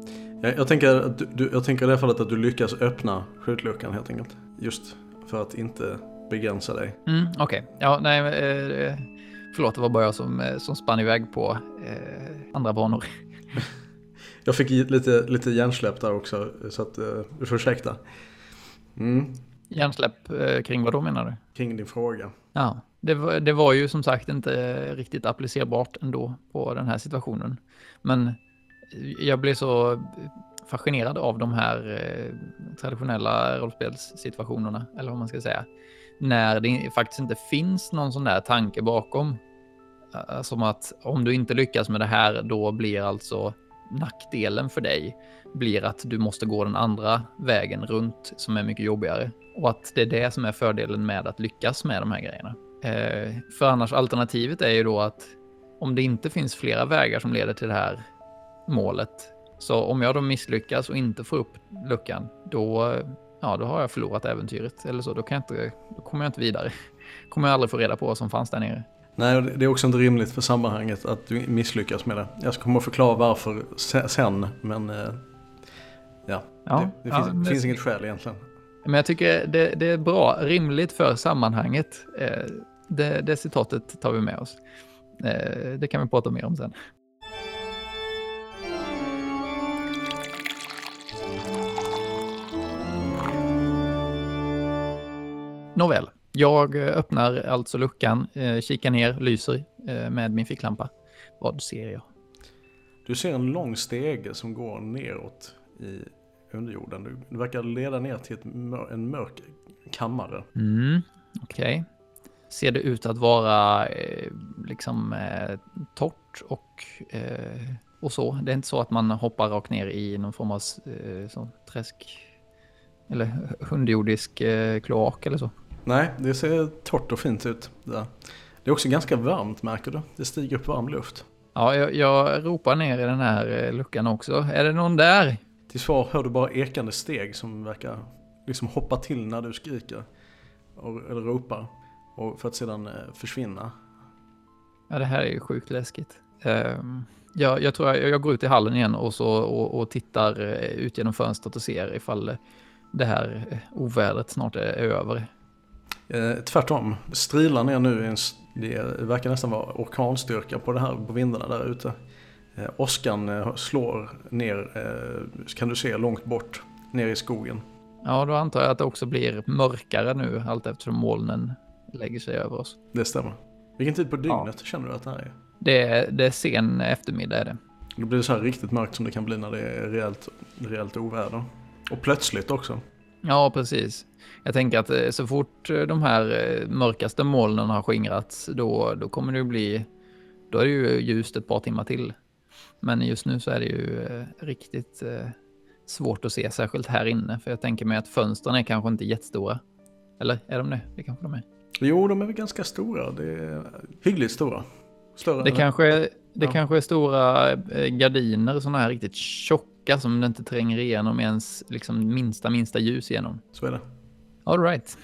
Jag, jag, tänker att du, jag tänker i det här fallet att du lyckas öppna skjutluckan helt enkelt. Just för att inte begränsa dig. Mm, Okej, okay. ja nej, eh, förlåt det var bara jag som, eh, som spann iväg på eh, andra banor. [laughs] jag fick lite, lite hjärnsläpp där också, så att eh, ursäkta. Mm. Hjärnsläpp eh, kring vad då menar du? Kring din fråga. Ja, det var, det var ju som sagt inte riktigt applicerbart ändå på den här situationen. Men jag blev så fascinerad av de här eh, traditionella rollspelssituationerna, eller vad man ska säga. När det faktiskt inte finns någon sån där tanke bakom. Som att om du inte lyckas med det här, då blir alltså nackdelen för dig blir att du måste gå den andra vägen runt som är mycket jobbigare. Och att det är det som är fördelen med att lyckas med de här grejerna. Eh, för annars alternativet är ju då att om det inte finns flera vägar som leder till det här målet. Så om jag då misslyckas och inte får upp luckan, då, ja, då har jag förlorat äventyret. Eller så, då, kan jag inte, då kommer jag inte vidare. [laughs] kommer jag aldrig få reda på vad som fanns där nere. Nej, det är också inte rimligt för sammanhanget att du misslyckas med det. Jag ska komma att förklara varför sen, men eh, ja, det, det, finns, ja, det finns inget skäl egentligen. Men jag tycker det, det är bra, rimligt för sammanhanget. Eh, det, det citatet tar vi med oss. Eh, det kan vi prata mer om sen. Nåväl, jag öppnar alltså luckan, eh, kikar ner, lyser med min ficklampa. Vad ser jag? Du ser en lång stege som går neråt i under jorden. Det verkar leda ner till ett, en mörk kammare. Mm, Okej. Okay. Ser det ut att vara eh, liksom eh, torrt och, eh, och så? Det är inte så att man hoppar rakt ner i någon form av eh, sån träsk eller underjordisk eh, kloak eller så? Nej, det ser torrt och fint ut. Där. Det är också ganska varmt märker du. Det stiger upp varm luft. Ja, jag, jag ropar ner i den här eh, luckan också. Är det någon där? Till svar hör du bara ekande steg som verkar liksom hoppa till när du skriker. eller ropar. Och för att sedan eh, försvinna. Ja, det här är ju sjukt läskigt. Um, ja, jag tror jag, jag går ut i hallen igen och, så, och, och tittar uh, ut genom fönstret och ser ifall det här ovädret snart är, över. Eh, tvärtom, strilar ner nu, det verkar nästan vara orkanstyrka på det här på vindarna där ute. Eh, åskan eh, slår ner, eh, kan du se långt bort, ner i skogen. Ja, då antar jag att det också blir mörkare nu allt eftersom molnen lägger sig över oss. Det stämmer. Vilken tid på dygnet ja. känner du att det här är? Det är, det är sen eftermiddag är det. Då blir det så här riktigt mörkt som det kan bli när det är rejält, rejält oväder. Och plötsligt också. Ja, precis. Jag tänker att så fort de här mörkaste molnen har skingrats, då, då kommer det bli, då är det ju ljust ett par timmar till. Men just nu så är det ju eh, riktigt eh, svårt att se, särskilt här inne. För jag tänker mig att fönstren är kanske inte jättestora. Eller är de det? Det kanske de är. Jo, de är väl ganska stora. Det är hyggligt stora. Större det kanske, är, det ja. kanske är stora eh, gardiner, sådana här riktigt tjocka som det inte tränger igenom ens liksom minsta, minsta ljus igenom. Så är det. All right.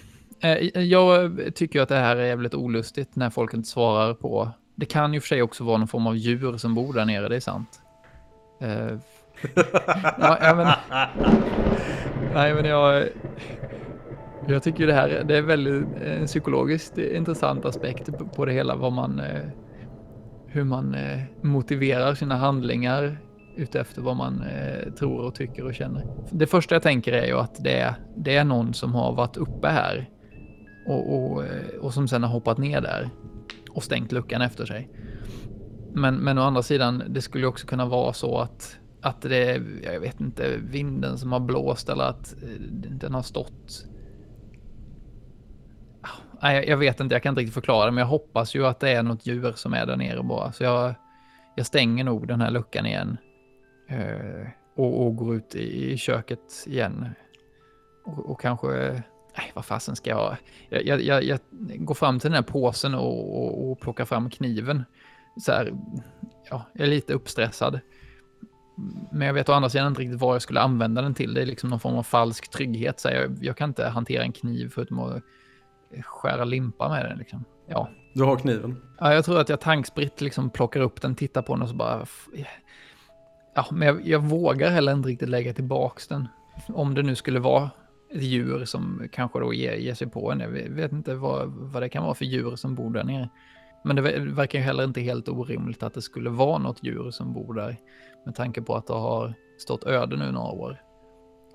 Jag tycker att det här är jävligt olustigt när folk inte svarar på det kan ju för sig också vara någon form av djur som bor där nere, det är sant. Uh, [laughs] ja, men, nej, men jag, jag tycker det här det är väldigt en psykologiskt intressant aspekt på det hela, vad man, eh, hur man motiverar sina handlingar utefter vad man tror och tycker och känner. Det första jag tänker är ju att det är, det är någon som har varit uppe här och, och, och som sen har hoppat ner där och stängt luckan efter sig. Men, men å andra sidan, det skulle också kunna vara så att, att det är, jag vet inte, vinden som har blåst eller att eh, den har stått ah, nej, jag vet inte, jag kan inte riktigt förklara det, men jag hoppas ju att det är något djur som är där nere bara. Så jag, jag stänger nog den här luckan igen. Eh, och, och, går ut i, i köket igen. Och, och, kanske, nej vad fasen ska jag, jag, jag, jag, går fram till den här påsen och, och, och plockar fram kniven. Så här, ja, jag är lite uppstressad. Men jag vet å andra sidan inte riktigt vad jag skulle använda den till. Det är liksom någon form av falsk trygghet. Så jag, jag kan inte hantera en kniv förutom att skära limpa med den. Liksom. Ja. Du har kniven? Ja, jag tror att jag tankspritt liksom plockar upp den, tittar på den och så bara... Ja, men jag, jag vågar heller inte riktigt lägga tillbaks den. Om det nu skulle vara djur som kanske då ger, ger sig på en. Jag vet inte vad, vad det kan vara för djur som bor där nere. Men det verkar ju heller inte helt orimligt att det skulle vara något djur som bor där. Med tanke på att det har stått öde nu några år.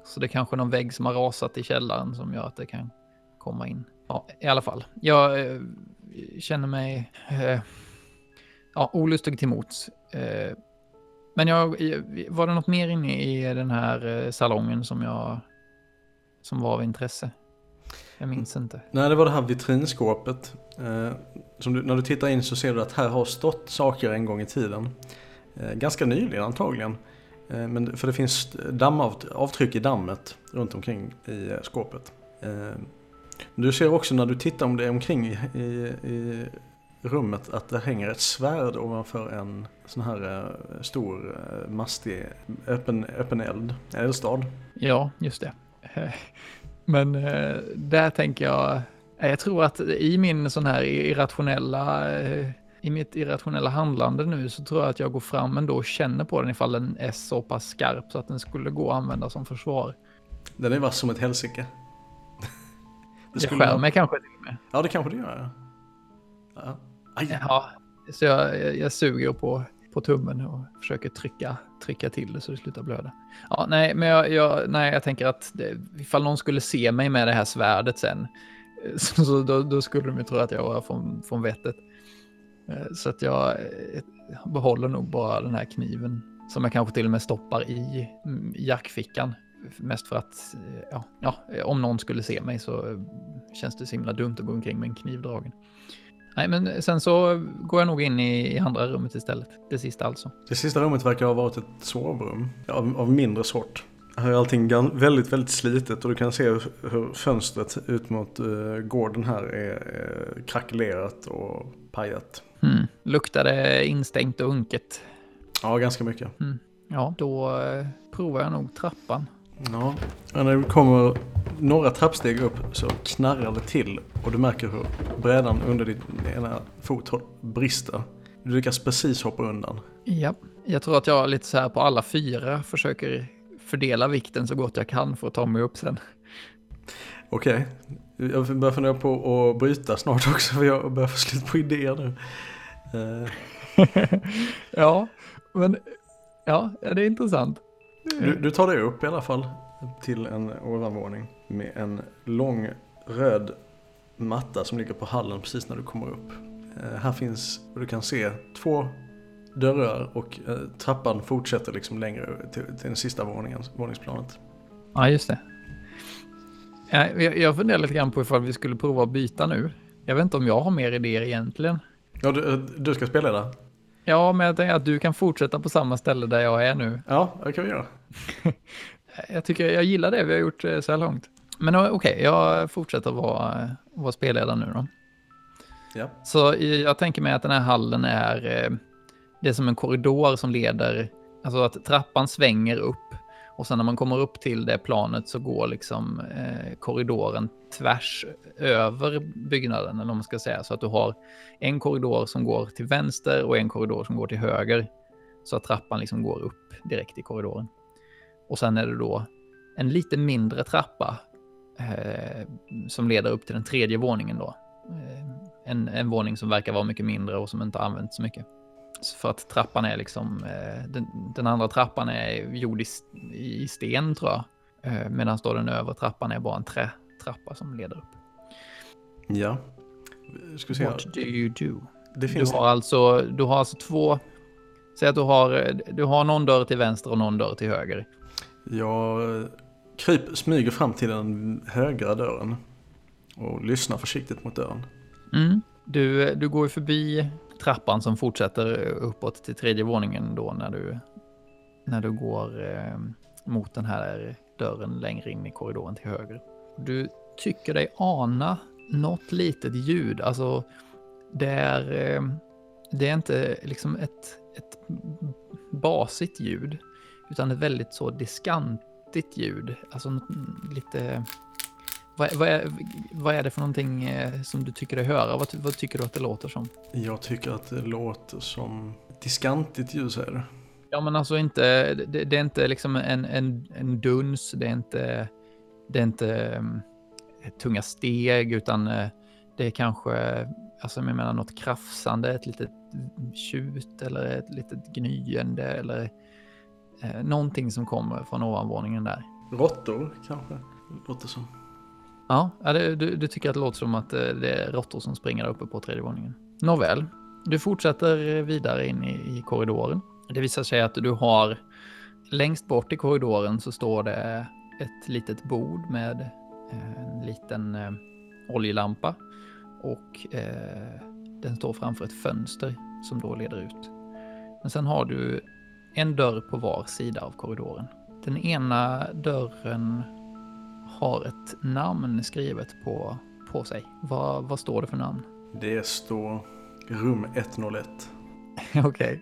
Så det är kanske någon vägg som har rasat i källaren som gör att det kan komma in. Ja, i alla fall. Jag eh, känner mig eh, ja, olustig till mots. Eh, men jag, var det något mer inne i den här eh, salongen som jag som var av intresse? Jag minns inte. Nej, det var det här vitrinskåpet. Eh, som du, när du tittar in så ser du att här har stått saker en gång i tiden. Eh, ganska nyligen antagligen. Eh, men, för det finns dammavtryck i dammet runt omkring i eh, skåpet. Eh, du ser också när du tittar om det omkring i, i, i rummet att det hänger ett svärd ovanför en sån här uh, stor mastig öppen, öppen eld, eldstad. Ja, just det. Men uh, där tänker jag, jag tror att i min sån här irrationella, i mitt irrationella handlande nu så tror jag att jag går fram ändå och känner på den ifall den är så pass skarp så att den skulle gå att använda som försvar. Den är vass som ett helsike. [laughs] Det, det skär mig kanske till och med. Ja, det kanske det gör. Ja. ja så jag, jag, jag, suger på, på tummen och försöker trycka, trycka till det så det slutar blöda. Ja, nej, men jag, jag, nej, jag tänker att det, ifall någon skulle se mig med det här svärdet sen, eh, [laughs] så, så då, då, skulle de ju tro att jag var från, från vettet. Eh, så att jag eh, behåller nog bara den här kniven som jag kanske till och med stoppar i mm, jackfickan Mest för att, ja, ja, om någon skulle se mig så känns det så himla dumt att gå omkring med en kniv dragen. Nej, men sen så går jag nog in i, i andra rummet istället. Det sista alltså. Det sista rummet verkar ha varit ett sovrum av, av mindre sort. Här är allting väldigt, väldigt slitet och du kan se hur fönstret ut mot uh, gården här är, är krackelerat och pajat. Mm. Luktar det instängt och unket? Ja, ganska mycket. Mm. Ja, då uh, provar jag nog trappan. Ja, när du kommer några trappsteg upp så knarrar det till och du märker hur brädan under din ena fot brister. Du lyckas precis hoppa undan. Ja, jag tror att jag lite så här på alla fyra försöker fördela vikten så gott jag kan för att ta mig upp sen. Okej, okay. jag börjar fundera på att bryta snart också för jag börjar få slut på idéer nu. [laughs] ja, men ja, det är intressant. Du, du tar dig upp i alla fall till en ovanvåning med en lång röd matta som ligger på hallen precis när du kommer upp. Eh, här finns, du kan se, två dörrar och eh, trappan fortsätter liksom längre till, till den sista våningen, våningsplanet. Ja, just det. Jag, jag funderar lite grann på ifall vi skulle prova att byta nu. Jag vet inte om jag har mer idéer egentligen. Ja, du, du ska spela där? Ja, men jag tänker att du kan fortsätta på samma ställe där jag är nu. Ja, det kan vi göra. [laughs] jag tycker jag gillar det vi har gjort eh, så här långt. Men okej, okay, jag fortsätter vara, vara spelledare nu då. Ja. Så jag tänker mig att den här hallen är, eh, det är som en korridor som leder, alltså att trappan svänger upp och sen när man kommer upp till det planet så går liksom eh, korridoren tvärs över byggnaden, eller vad man ska säga. Så att du har en korridor som går till vänster och en korridor som går till höger. Så att trappan liksom går upp direkt i korridoren. Och sen är det då en lite mindre trappa eh, som leder upp till den tredje våningen då. Eh, en, en våning som verkar vara mycket mindre och som inte används så mycket. För att trappan är liksom, eh, den, den, andra trappan är gjord i, i sten tror jag. Eh, Medan då den övre trappan är bara en trätrappa som leder upp. Ja. Ska se. What do you do? Det finns... du, har alltså, du har alltså två, säg att du har, du har någon dörr till vänster och någon dörr till höger. Jag kryp, smyger fram till den högra dörren. och lyssnar försiktigt mot dörren. Mm. Du, du går ju förbi trappan som fortsätter uppåt till tredje våningen då när du, när du går eh, mot den här dörren längre in i korridoren till höger. Du tycker dig ana något litet ljud, alltså det är, eh, det är inte liksom ett, ett basigt ljud, utan ett väldigt så diskantigt ljud, alltså lite vad, vad, är, vad är det för någonting eh, som du tycker dig höra? Vad, vad, tycker du att det låter som? Jag tycker att det låter som diskantigt ljud, säger du? Ja, men alltså inte, det, det, är inte liksom en, en, en duns, det är inte, det är inte um, tunga steg, utan uh, det är kanske, alltså jag menar något krafsande, ett litet tjut eller ett litet gnyende eller uh, någonting som kommer från ovanvåningen där. Råttor kanske, låter som. Ja, du, du tycker att det låter som att eh, det är råttor som springer där uppe på tredje våningen. Nåväl, du fortsätter eh, vidare in i, i korridoren. Det visar sig att du har längst bort i korridoren så står det ett litet bord med eh, en liten eh, oljelampa och eh, den står framför ett fönster som då leder ut. Men sen har du en dörr på var sida av korridoren. Den ena dörren har ett namn skrivet på, på sig. Vad, vad står det för namn? Det står rum 101. [laughs] okej. Okay.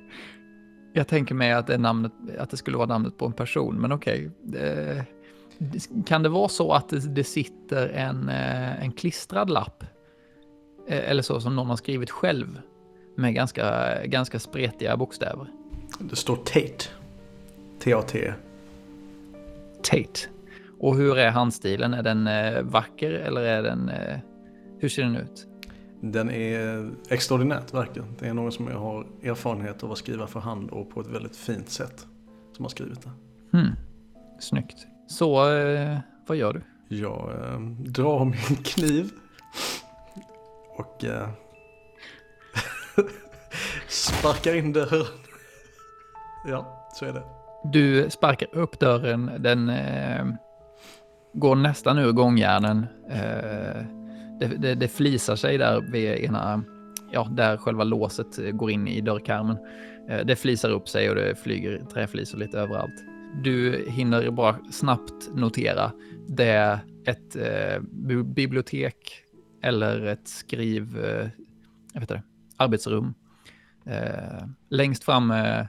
Jag tänker mig att det, namnet, att det skulle vara namnet på en person, men okej. Okay. kan det vara så att det, det sitter en, eh, en klistrad lapp? Eh, eller så som någon har skrivit själv med ganska, ganska spretiga bokstäver. Det står Tate. T-A-T. Tate. Och hur är handstilen? Är den eh, vacker eller är den... Eh, hur ser den ut? Den är extraordinärt verkligen. Det är någon som har erfarenhet av att skriva för hand och på ett väldigt fint sätt som har skrivit det. Hmm. Snyggt. Så eh, vad gör du? Jag eh, drar min kniv och eh, [laughs] sparkar in dörren. ja, så är det. Du sparkar upp dörren. Den eh, går nästan ur gångjärnen. Eh, det, det, det flisar sig där vid ena, ja, där själva låset eh, går in i dörrkarmen. Eh, det flisar upp sig och det flyger träflisor lite överallt. Du hinner bara snabbt notera det är ett eh, bibliotek eller ett skriv, eh, jag vet inte, arbetsrum. Eh, längst fram eh,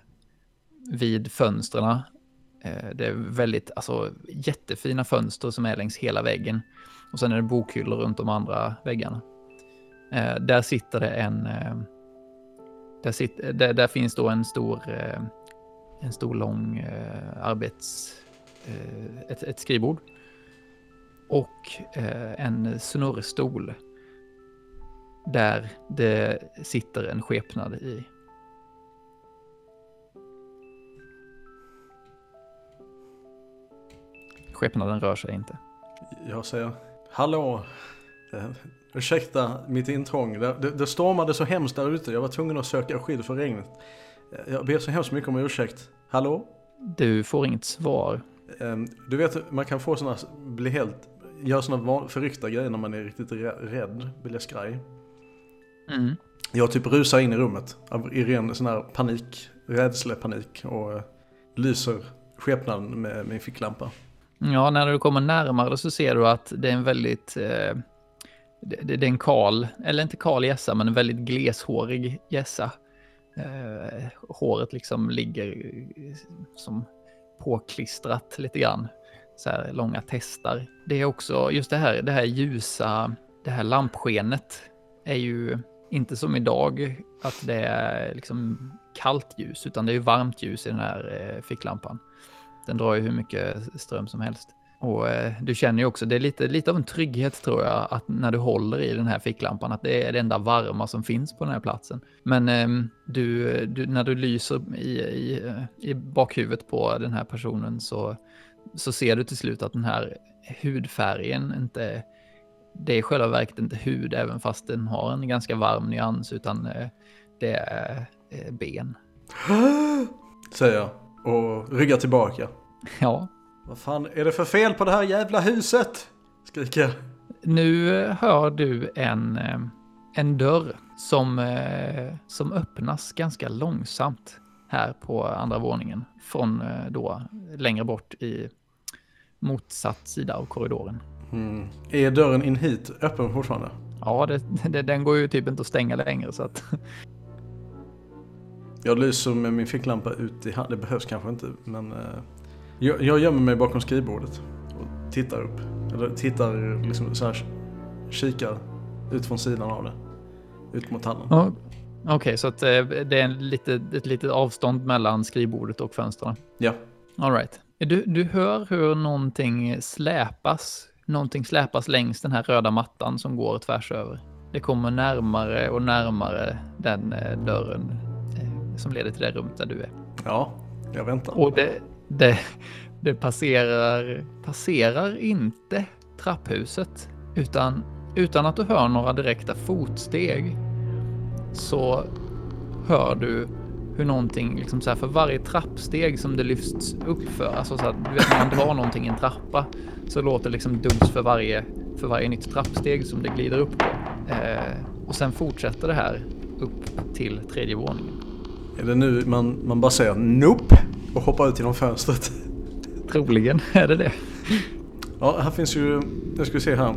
vid fönstren Eh, det är väldigt, alltså jättefina fönster som är längs hela väggen. Och sen är det bokhyllor runt de andra väggarna. Eh, där sitter det en... Eh, där, sitter, där, där, finns då en stor, en stor lång arbets... Ett, ett skrivbord. Och en snurrstol. Där det sitter en skepnad i. Skepnaden rör sig inte. Jag säger, hallå, uh, ursäkta mitt intrång. Det, det, det stormade så hemskt där ute, jag var tvungen att söka skydd för regnet. Eh, jag ber så hemskt mycket om ursäkt. Hallå? Du får inget svar. Um, du vet, man kan få sådana, bli helt, göra sådana förryckta grejer när man är riktigt rädd, blir skraj. Mm. Jag typ rusar in i rummet i ren sån här panik, rädslepanik och uh, lyser skepnaden med min ficklampa. Ja, när du kommer närmare så ser du att det är en väldigt... Eh, det, det, är en kal, eller inte kal gässa, men en väldigt gleshårig gässa. Eh, håret liksom ligger eh, som påklistrat lite grann. Så här långa testar. Det är också just det här, det här ljusa, det här lampskenet är ju inte som idag att det är liksom kallt ljus, utan det är varmt ljus i den här eh, ficklampan. Den drar ju hur mycket ström som helst. Och eh, du känner ju också, det är lite, lite av en trygghet tror jag, att när du håller i den här ficklampan, att det är det enda varma som finns på den här platsen. Men eh, du, du, när du lyser i, i, i bakhuvudet på den här personen så, så ser du till slut att den här hudfärgen inte, det är i själva verket inte hud, även fast den har en ganska varm nyans, utan eh, det är eh, ben. [gasps] Säger jag och ryggar tillbaka. Ja. Vad fan är det för fel på det här jävla huset? Skriker jag. nu hör du en, eh, en dörr som, eh, som öppnas ganska långsamt här på andra våningen från eh, då längre bort i motsatt sida av korridoren. Mm. Är dörren in hit öppen fortfarande? Ja, det, det, den går ju typ inte att stänga längre så att... Jag lyser med min ficklampa ut i handen. Det behövs kanske inte men eh, jag, jag gömmer mig bakom skrivbordet och tittar upp. Eller tittar liksom så här, kikar ut från sidan av det. Ut mot hallen. Ja, Okej, okay, så att, eh, det är en lite, ett litet avstånd mellan skrivbordet och fönstren? Ja. All right. Du, du hör hur någonting släpas. Någonting släpas längs den här röda mattan som går tvärs över. Det kommer närmare och närmare den eh, dörren som leder till det rummet där du är. Ja, jag väntar. Och det, det, det passerar, passerar inte trapphuset, utan utan att du hör några direkta fotsteg så hör du hur någonting, liksom så här, för varje trappsteg som det lyfts upp för, alltså så att du vet när man drar någonting i en trappa så låter det liksom duns för varje, för varje nytt trappsteg som det glider upp på. Eh, och sen fortsätter det här upp till tredje våningen. Är det nu man, man bara säger nope och hoppar ut genom fönstret? [laughs] Troligen är det det. Ja, här finns ju, jag ska se här.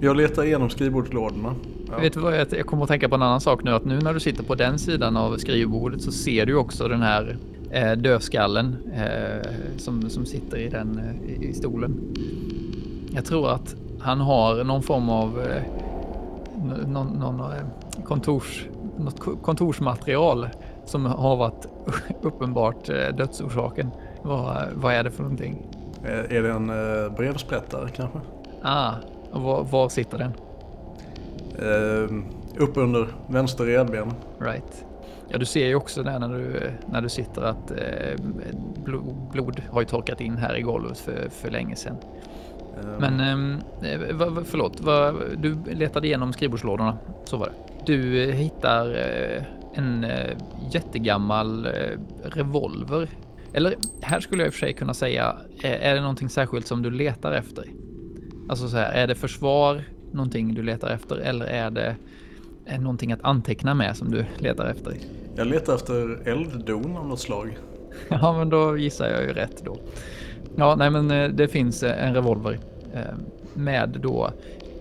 Jag letar igenom skrivbordslådorna. Ja. Vet du vad, jag, jag kommer att tänka på en annan sak nu, att nu när du sitter på den sidan av skrivbordet så ser du också den här eh, dödskallen eh, som, som sitter i den eh, i stolen. Jag tror att han har någon form av eh, någon, någon eh, kontors, något kontorsmaterial som har varit uppenbart eh, dödsorsaken. Vad, vad är det för någonting? Är det en brevsprättare kanske? Ah, och var, var sitter den? Uh, upp under vänster redben. Right. Ja, du ser ju också där när du, när du sitter att eh, blod, blod har ju torkat in här i golvet för, för länge sedan. Um. Men eh, va, förlåt, va, du letade igenom skrivbordslådorna, så var det. Du eh, hittar eh, en eh, jättegammal eh, revolver. Eller här skulle jag i och för sig kunna säga, är det någonting särskilt som du letar efter? Alltså så här, är det försvar någonting du letar efter eller är det någonting att anteckna med som du letar efter? Jag letar efter elddon av något slag. [laughs] Ja, men då gissar jag ju rätt då. Ja, nej, men eh, det finns eh, en revolver eh, med då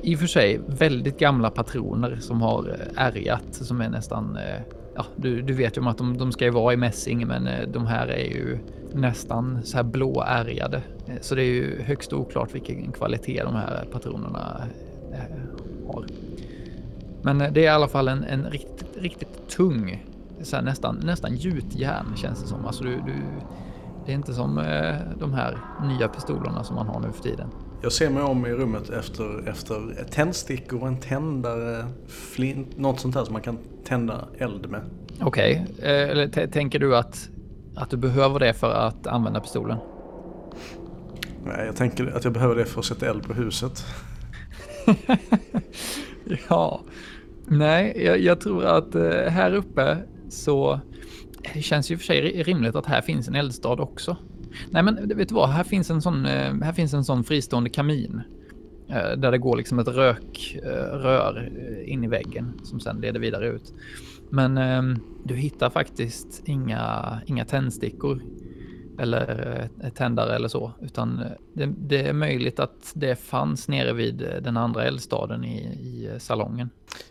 i och för sig väldigt gamla patroner som har ärgat som är nästan ja, du, du vet ju om att de, de ska ju vara i mässing, men eh, de här är ju nästan så här blåärgade. Eh, så det är ju högst oklart vilken kvalitet de här patronerna eh, har. Men det är i alla fall en, en riktigt, riktigt tung, så nästan, nästan gjutjärn känns det som. Alltså du, du, det är inte som eh, de här nya pistolerna som man har nu för tiden. Jag ser mig om i rummet efter, efter tändstickor, en tändare, flint, något sånt här som man kan tända eld med. Okej, okay. eh, eller tänker du att, att du behöver det för att använda pistolen? Nej, jag tänker att jag behöver det för att sätta eld på huset. [laughs] ja, nej, jag, jag, tror att eh, här uppe så det känns ju för sig rimligt att här finns en eldstad också. Nej, men vet du vad? Här finns en sån, eh, här finns en sån fristående kamin eh, där det går liksom ett rökrör eh, in i väggen som sen leder vidare ut. Men ehm, du hittar faktiskt inga, inga tändstickor eller tändare eller så, utan det, det, är möjligt att det fanns nere vid den andra eldstaden i, i salongen.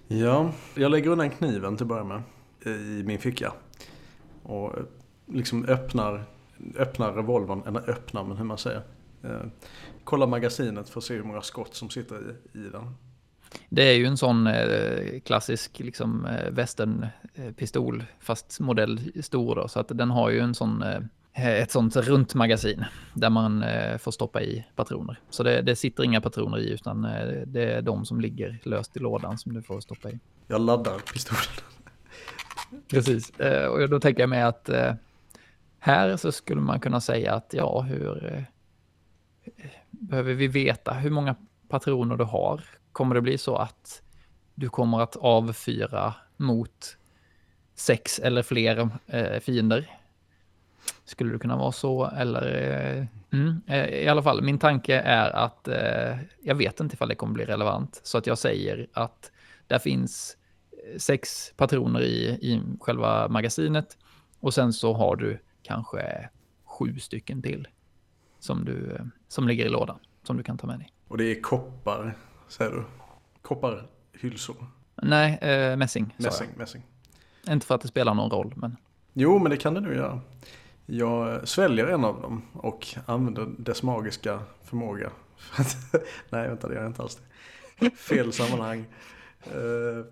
Ja, jag lägger undan kniven till att börja med i min ficka och liksom öppnar, öppnar revolvern, eller öppnar men hur man säger. Eh, kollar magasinet för att se hur många skott som sitter i, i den. Det är ju en sån eh, klassisk liksom, eh, westernpistol, fast modell stor då, så att den har ju en sån Eh, ett sånt runt magasin där man eh, får stoppa i patroner. Så det, det, sitter inga patroner i utan eh, det är de som ligger löst i lådan som du får stoppa i. Jag laddar pistolen. Precis, och då tänker jag mig att här så skulle man kunna säga att ja, hur eh, behöver vi veta hur många patroner du har? Kommer det bli så att du kommer att avfyra mot sex eller fler eh, fiender? skulle det kunna vara så? Eller, eh, mm, eh, i alla fall, min tanke är att eh, jag vet inte ifall det kommer bli relevant. Så att jag säger att där finns eh, sex patroner i, i själva magasinet. Och sen så har du kanske sju stycken till som, du, som ligger i lådan, som du kan ta med dig. Och det är koppar, säger du? Kopparhylsor? Nej, eh, mässing. Mässing, mässing. Inte för att det spelar någon roll, men... Jo, men det kan det nu göra. Jag sväljer en av dem och använder dess magiska förmåga. [laughs] Nej, vänta, det gör jag inte alls det. Fel sammanhang. Uh,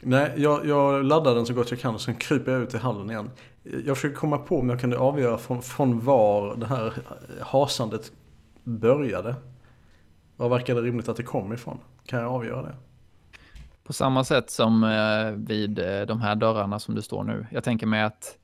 nej, jag, jag laddar den så gott jag kan och sen kryper jag ut i hallen igen. Jag försöker komma på om jag kunde avgöra från, från var det här hasandet började. Var verkar det rimligt att det kom ifrån? Kan jag avgöra det? På samma sätt som eh, vid eh, de här dörrarna som du står nu. Jag tänker mig att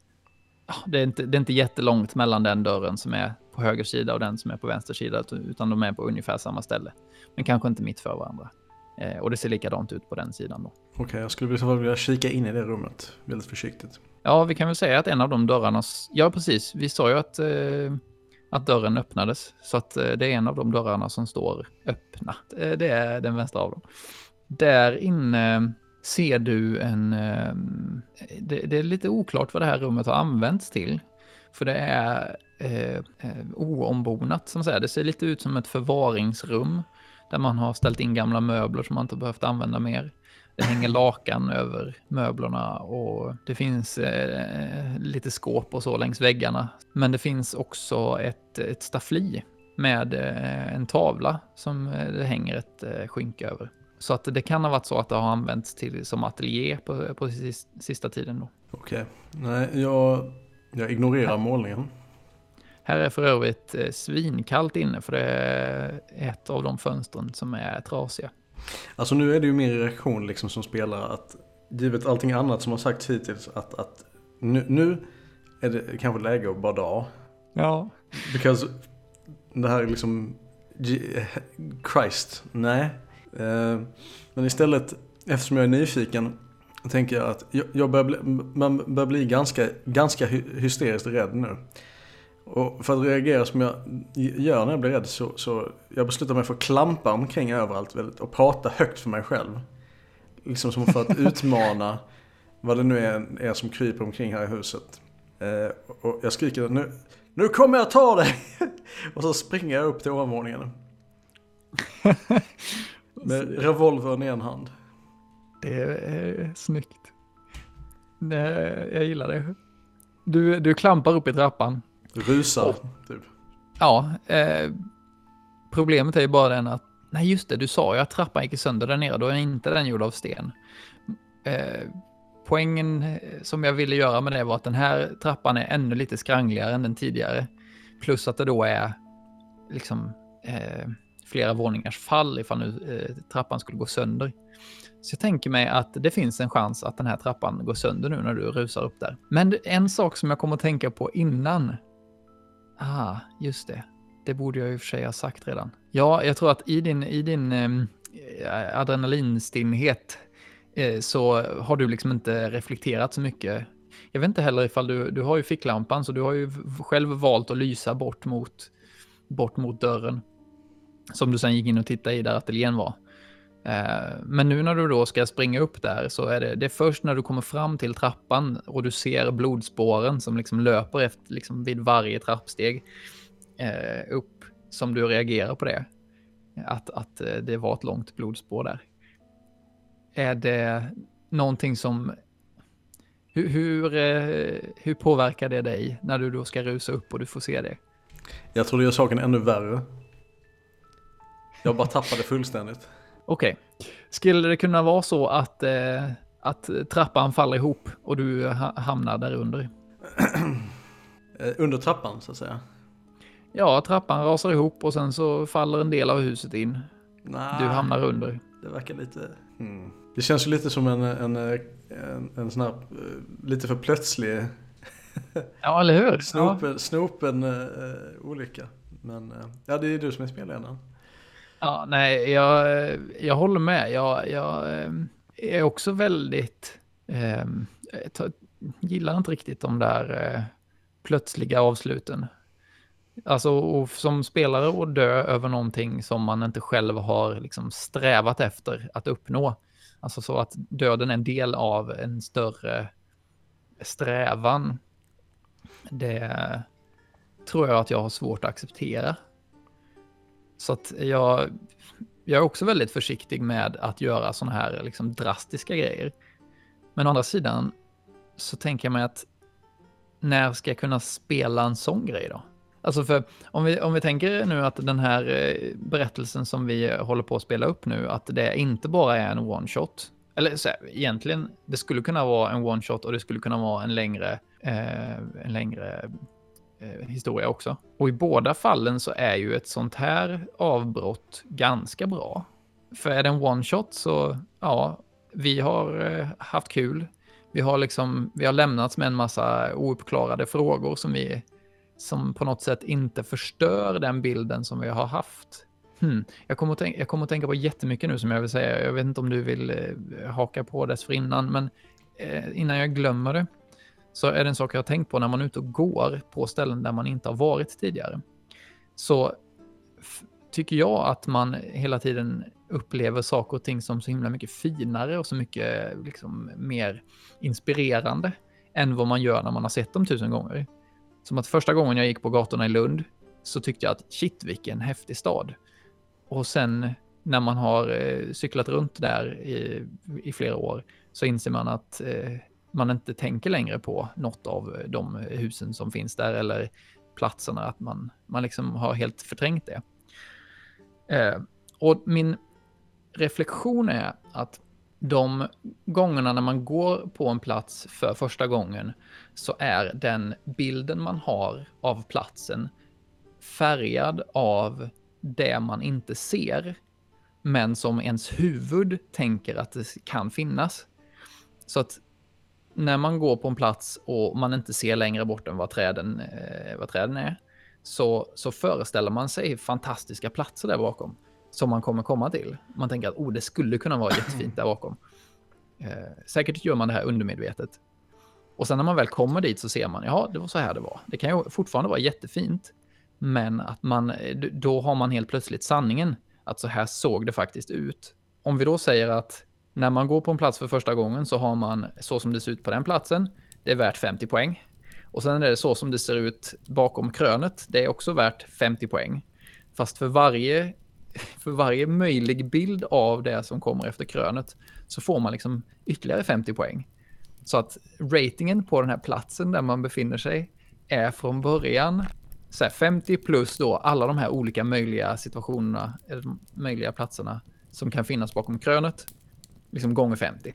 det, är inte, det är inte jättelångt mellan den dörren som är på höger sida och den som är på vänster sida, utan de är på ungefär samma ställe. Men kanske inte mitt för varandra. Eh, och det ser likadant ut på den sidan då. Okej, okay, jag skulle vilja kika in i det rummet väldigt försiktigt. Ja, vi kan väl säga att en av de dörrarna, ja precis, vi sa ju att, eh, att dörren öppnades. Så att eh, det är en av de dörrarna som står öppna. Eh, det är den vänstra av dem. Där inne ser du en... Eh, det, det, är lite oklart vad det här rummet har använts till. För det är eh, eh oombonat, som säger. Det ser lite ut som ett förvaringsrum där man har ställt in gamla möbler som man inte behövt använda mer. Det hänger lakan över möblerna och det finns eh, lite skåp och så längs väggarna. Men det finns också ett, ett staffli med eh, en tavla som eh, det hänger ett eh, skynke över. Så att det kan ha varit så att det har använts till som ateljé på, på sista tiden då. Okej, nej jag, jag ignorerar här, målningen. Här är för övrigt eh, svinkallt inne för det är ett av de fönstren som är trasiga. Alltså nu är det ju min reaktion liksom som spelar att givet allting annat som har sagts hittills att, att nu, nu är det kanske läge att bara dra. Ja. Because det här är liksom Christ, nej. Eh, men istället, eftersom jag är nyfiken, tänker jag att jag börjar bli, man börjar bli ganska, ganska hysteriskt rädd nu. Och för att reagera som jag gör när jag blir rädd så, så jag beslutar mig för att klampa omkring överallt väldigt, och prata högt för mig själv. Liksom som för att [laughs] utmana vad det nu är, är som kryper omkring här i huset. Eh, och jag skriker nu, nu kommer jag ta dig! [laughs] och så springer jag upp till ovanvåningen. [laughs] Med revolvern i en hand. Det är snyggt. jag gillar det. Du, du klampar upp i trappan. Rusar, och, typ. Ja, eh, problemet är ju bara den att, nej just det, du sa ju att trappan gick sönder där nere, då är inte den gjord av sten. Eh, poängen eh, som jag ville göra med det var att den här trappan är ännu lite skrangligare än den tidigare. Plus att det då är liksom eh, flera våningars fall ifall nu eh, trappan skulle gå sönder. Så jag tänker mig att det finns en chans att den här trappan går sönder nu när du rusar upp där. Men en sak som jag kommer att tänka på innan. Ah, just det. Det borde jag i och för sig ha sagt redan. Ja, jag tror att i din, i din ehm, eh, adrenalinstinnhet eh, så har du liksom inte reflekterat så mycket. Jag vet inte heller ifall du, du har ju ficklampan så du har ju själv valt att lysa bort mot, bort mot dörren. Som du sen gick in och tittade i där ateljén var. Eh, men nu när du då ska springa upp där så är det, det är först när du kommer fram till trappan och du ser blodspåren som liksom löper efter, liksom vid varje trappsteg eh, upp som du reagerar på det. Att, att eh, det var ett långt blodspår där. Är det någonting som... Hur, hur, hur påverkar det dig när du då ska rusa upp och du får se det? Jag tror det gör saken ännu värre. Jag bara tappade fullständigt. Okej. Okay. Skulle det kunna vara så att, eh, att trappan faller ihop och du ha hamnar där under? Eh, under trappan så att säga? Ja, trappan rasar ihop och sen så faller en del av huset in. Nah, du hamnar under. Det verkar lite... Hmm. Det känns ju lite som en, en, en, en sån här eh, lite för plötslig... [laughs] ja, eller hur? Snopen, ja. snopen uh, olycka. Men uh, ja, det är du som är spelledaren. Ja, nej, jag, jag håller med. Jag, jag ehm, är också väldigt... Eh, gillar inte riktigt de där... Eh, plötsliga avsluten. Alltså och som spelare att dö över någonting som man inte själv har liksom strävat efter att uppnå. Alltså så att döden är en del av en större strävan. Det tror jag att jag har svårt att acceptera. Så att jag, jag är också väldigt försiktig med att göra sådana här liksom drastiska grejer. Men å andra sidan så tänker jag mig att när ska jag kunna spela en sån grej då? Alltså för om vi, om vi tänker nu att den här eh, berättelsen som vi håller på att spela upp nu, att det inte bara är en one shot. Eller så här, egentligen, det skulle kunna vara en one shot och det skulle kunna vara en längre, eh, en längre Eh, historia också. Och i båda fallen så är ju ett sånt här avbrott ganska bra. För är det en one shot så, ja, vi har eh, haft kul. Vi har liksom, vi har lämnats med en massa ouppklarade frågor som vi, som på något sätt inte förstör den bilden som vi har haft. Hmm. Jag, kommer att tänka, jag kommer att tänka på jättemycket nu som jag vill säga. Jag vet inte om du vill eh, haka på dessförinnan, men eh, innan jag glömmer det så är det en sak jag har tänkt på när man är ute och går på ställen där man inte har varit tidigare. Så tycker jag att man hela tiden upplever saker och ting som så himla mycket finare och så mycket liksom, mer inspirerande än vad man gör när man har sett dem tusen gånger. Som att första gången jag gick på gatorna i Lund så tyckte jag att shit vilken häftig stad. Och sen när man har eh, cyklat runt där i, i, flera år så inser man att eh, man inte tänker längre på något av de husen som finns där eller platserna, att man, man liksom har helt förträngt det. Eh, och min reflektion är att de gångerna när man går på en plats för första gången så är den bilden man har av platsen färgad av det man inte ser, men som ens huvud tänker att det kan finnas. Så att när man går på en plats och man inte ser längre bort än vad träden, eh, vad träden är, så, så föreställer man sig fantastiska platser där bakom som man kommer komma till. Man tänker att oh, det skulle kunna vara jättefint där bakom. Eh, säkert gör man det här undermedvetet. Och sen när man väl kommer dit så ser man, ja, det var så här det var. Det kan ju fortfarande vara jättefint, men att man, då har man helt plötsligt sanningen, att så här såg det faktiskt ut. Om vi då säger att när man går på en plats för första gången så har man så som det ser ut på den platsen, det är värt 50 poäng. Och sen är det så som det ser ut bakom krönet, det är också värt 50 poäng. Fast för varje för varje möjlig bild av det som kommer efter krönet så får man liksom ytterligare 50 poäng. Så att ratingen på den här platsen där man befinner sig är från början så 50 plus då alla de här olika möjliga situationerna, eller möjliga platserna som kan finnas bakom krönet, liksom gånger 50.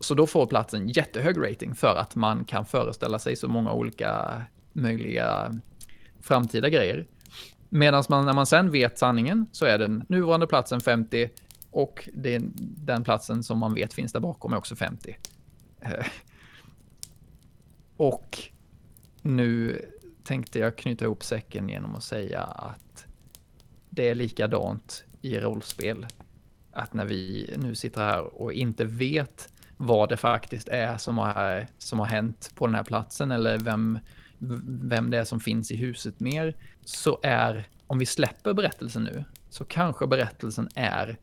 Så då får platsen jättehög rating för att man kan föreställa sig så många olika möjliga framtida grejer. Medan man, när man sen vet sanningen så är den nuvarande platsen 50 och det, den platsen som man vet finns där bakom är också 50. Eh. Och nu tänkte jag knyta ihop säcken genom att säga att det är likadant i rollspel. Att när vi nu sitter här och inte vet vad det faktiskt är som har, som har hänt på den här platsen eller vem, vem det är som finns i huset mer, så är, om vi släpper berättelsen nu, så kanske berättelsen är,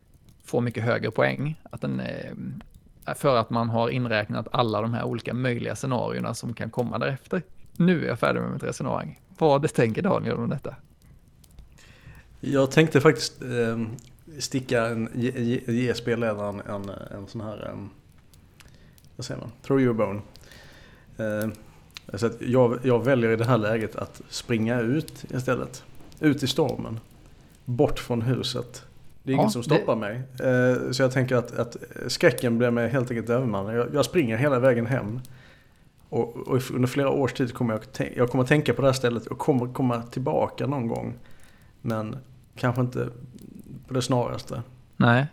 får mycket högre poäng. Att den, eh, för att man har inräknat alla de här olika möjliga scenarierna som kan komma därefter. Nu är jag färdig med mitt resonemang. Vad tänker Daniel om detta? Jag tänkte faktiskt eh, sticka en, ge, ge spelledaren en, en sån här, en, vad säger man, throw your bone. Eh, så jag, jag väljer i det här läget att springa ut istället. Ut i stormen. Bort från huset. Det är ja, ingen som stoppar det... mig. Eh, så jag tänker att, att skräcken blir mig helt enkelt överman. Jag, jag springer hela vägen hem. Och, och, under flera års tid kommer jag, jag kommer tänka på det här stället och kommer komma tillbaka någon gång. Men kanske inte på det snaraste. Nej.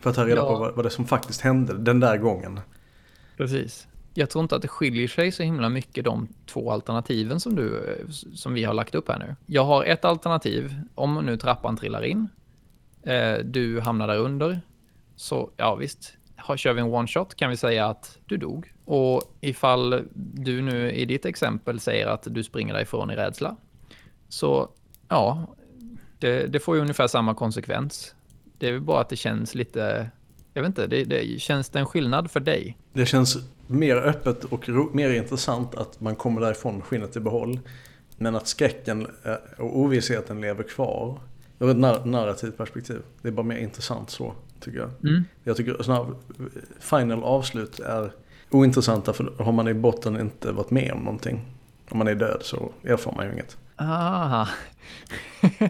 För att ta reda ja. på vad, vad det som faktiskt hände den där gången. Precis jag tror inte att det skiljer sig så himla mycket de två alternativen som, du, som vi har lagt upp här nu. Jag har ett alternativ, om nu trappan trillar in, eh, du hamnar där under, så ja visst, har, kör vi en one shot kan vi säga att du dog. Och ifall du nu i ditt exempel säger att du springer därifrån i rädsla. Så ja, det, det får ju ungefär samma konsekvens. Det är väl bara att det känns lite, jag vet inte, det, det känns det en skillnad för dig? Det känns mer öppet och mer intressant att man kommer därifrån skinnet i behåll. Men att skräcken eh, och ovissheten lever kvar. Ur ett nar narrativt perspektiv. Det är bara mer intressant så, tycker jag. Mm. Jag tycker sådana final avslut är ointressanta för har man i botten inte varit med om någonting. Om man är död så erfar man ju inget. Ah. [laughs]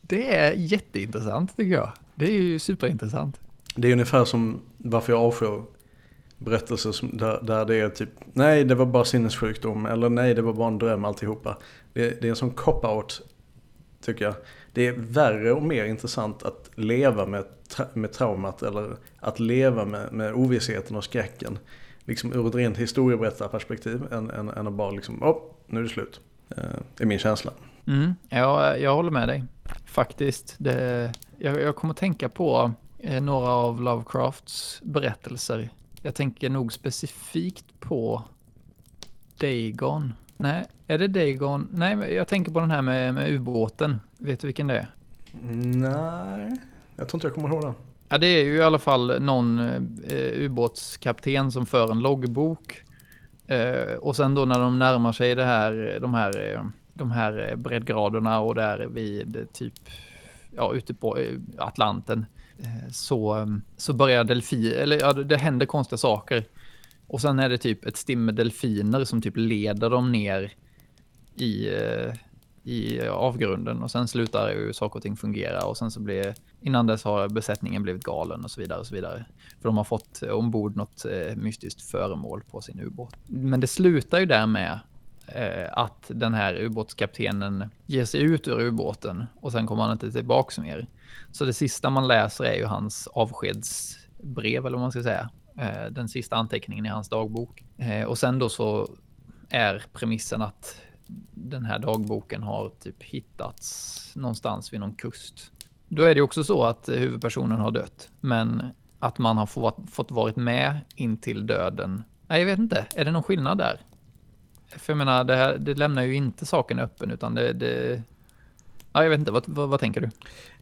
det är jätteintressant tycker jag. Det är ju superintressant. Det är ungefär som varför jag avskyr berättelser som, där, där det är typ nej det var bara sinnessjukdom eller nej det var bara en dröm alltihopa. Det, det är en sån cop-out tycker jag. Det är värre och mer intressant att leva med, tra med traumat eller att leva med, med ovissheten och skräcken. Liksom ur ett rent historieberättarperspektiv än, än, än att bara liksom, oh, nu är det slut. Eh, det är min känsla. Mm, jag, jag håller med dig. Faktiskt. Det, jag, jag kommer tänka på eh, några av Lovecrafts berättelser. Jag tänker nog specifikt på Dagon. Nej, är det Dagon? Nej, jag tänker på den här med, med ubåten. Vet du vilken det är? Nej, jag tror inte jag kommer ihåg den. Ja, det är ju i alla fall någon eh, ubåtskapten som för en loggbok. Eh, och sen då när de närmar sig det här, de här, eh, de här eh, breddgraderna och där vid eh, typ, ja, ute på Atlanten. Eh, så, mm, så börjar delfin, eller ja, det händer konstiga saker. Och sen är det typ ett stim med delfiner som typ leder dem ner i, i avgrunden och sen slutar ju saker och ting fungera och sen så blir innan dess har besättningen blivit galen och så vidare och så vidare. För de har fått eh, ombord något eh, mystiskt föremål på sin ubåt. Men det slutar ju där med eh, att den här ubåtskaptenen ger sig ut ur ubåten och sen kommer han inte tillbaka mer. Så det sista man läser är ju hans avskedsbrev eller vad man ska säga. Eh, den sista anteckningen i hans dagbok. Eh, och sen då så är premissen att den här dagboken har typ hittats någonstans vid någon kust. Då är det också så att huvudpersonen har dött, men att man har fått, fått varit med in till döden. Nej, jag vet inte. Är det någon skillnad där? För jag menar, det, här, det lämnar ju inte saken öppen, utan det... det... Ja, jag vet inte. Vad, vad, vad, tänker du?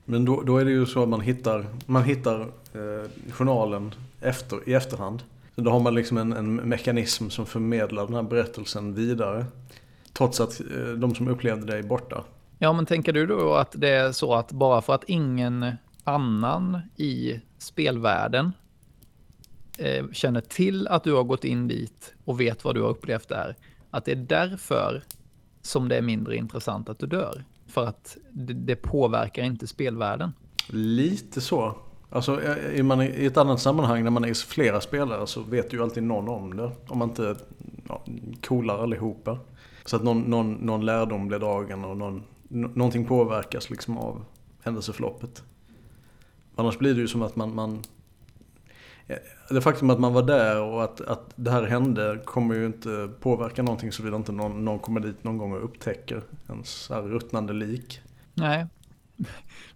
Men då, då är det ju så att man hittar, man hittar eh, journalen efter, i efterhand. Så då har man liksom en, en mekanism som förmedlar den här berättelsen vidare. Trots att eh, de som upplevde det är borta. Ja, men tänker du då att det är så att bara för att ingen annan i spelvärlden eh, känner till att du har gått in dit och vet vad du har upplevt där, att det är därför som det är mindre intressant att du dör? För att det, det påverkar inte spelvärlden? Lite så. Alltså eh, är man i ett annat sammanhang när man är flera spelare så vet ju alltid någon om det. Om man inte ja, coolar allihopa. Så att någon, någon, någon lärdom blir dragen och någon, någonting påverkas liksom av händelseförloppet. Annars blir det ju som att man, man eh, det faktum att man var där och att, att det här hände kommer ju inte påverka någonting såvida inte någon, någon kommer dit någon gång och upptäcker ens ruttnande lik. Nej,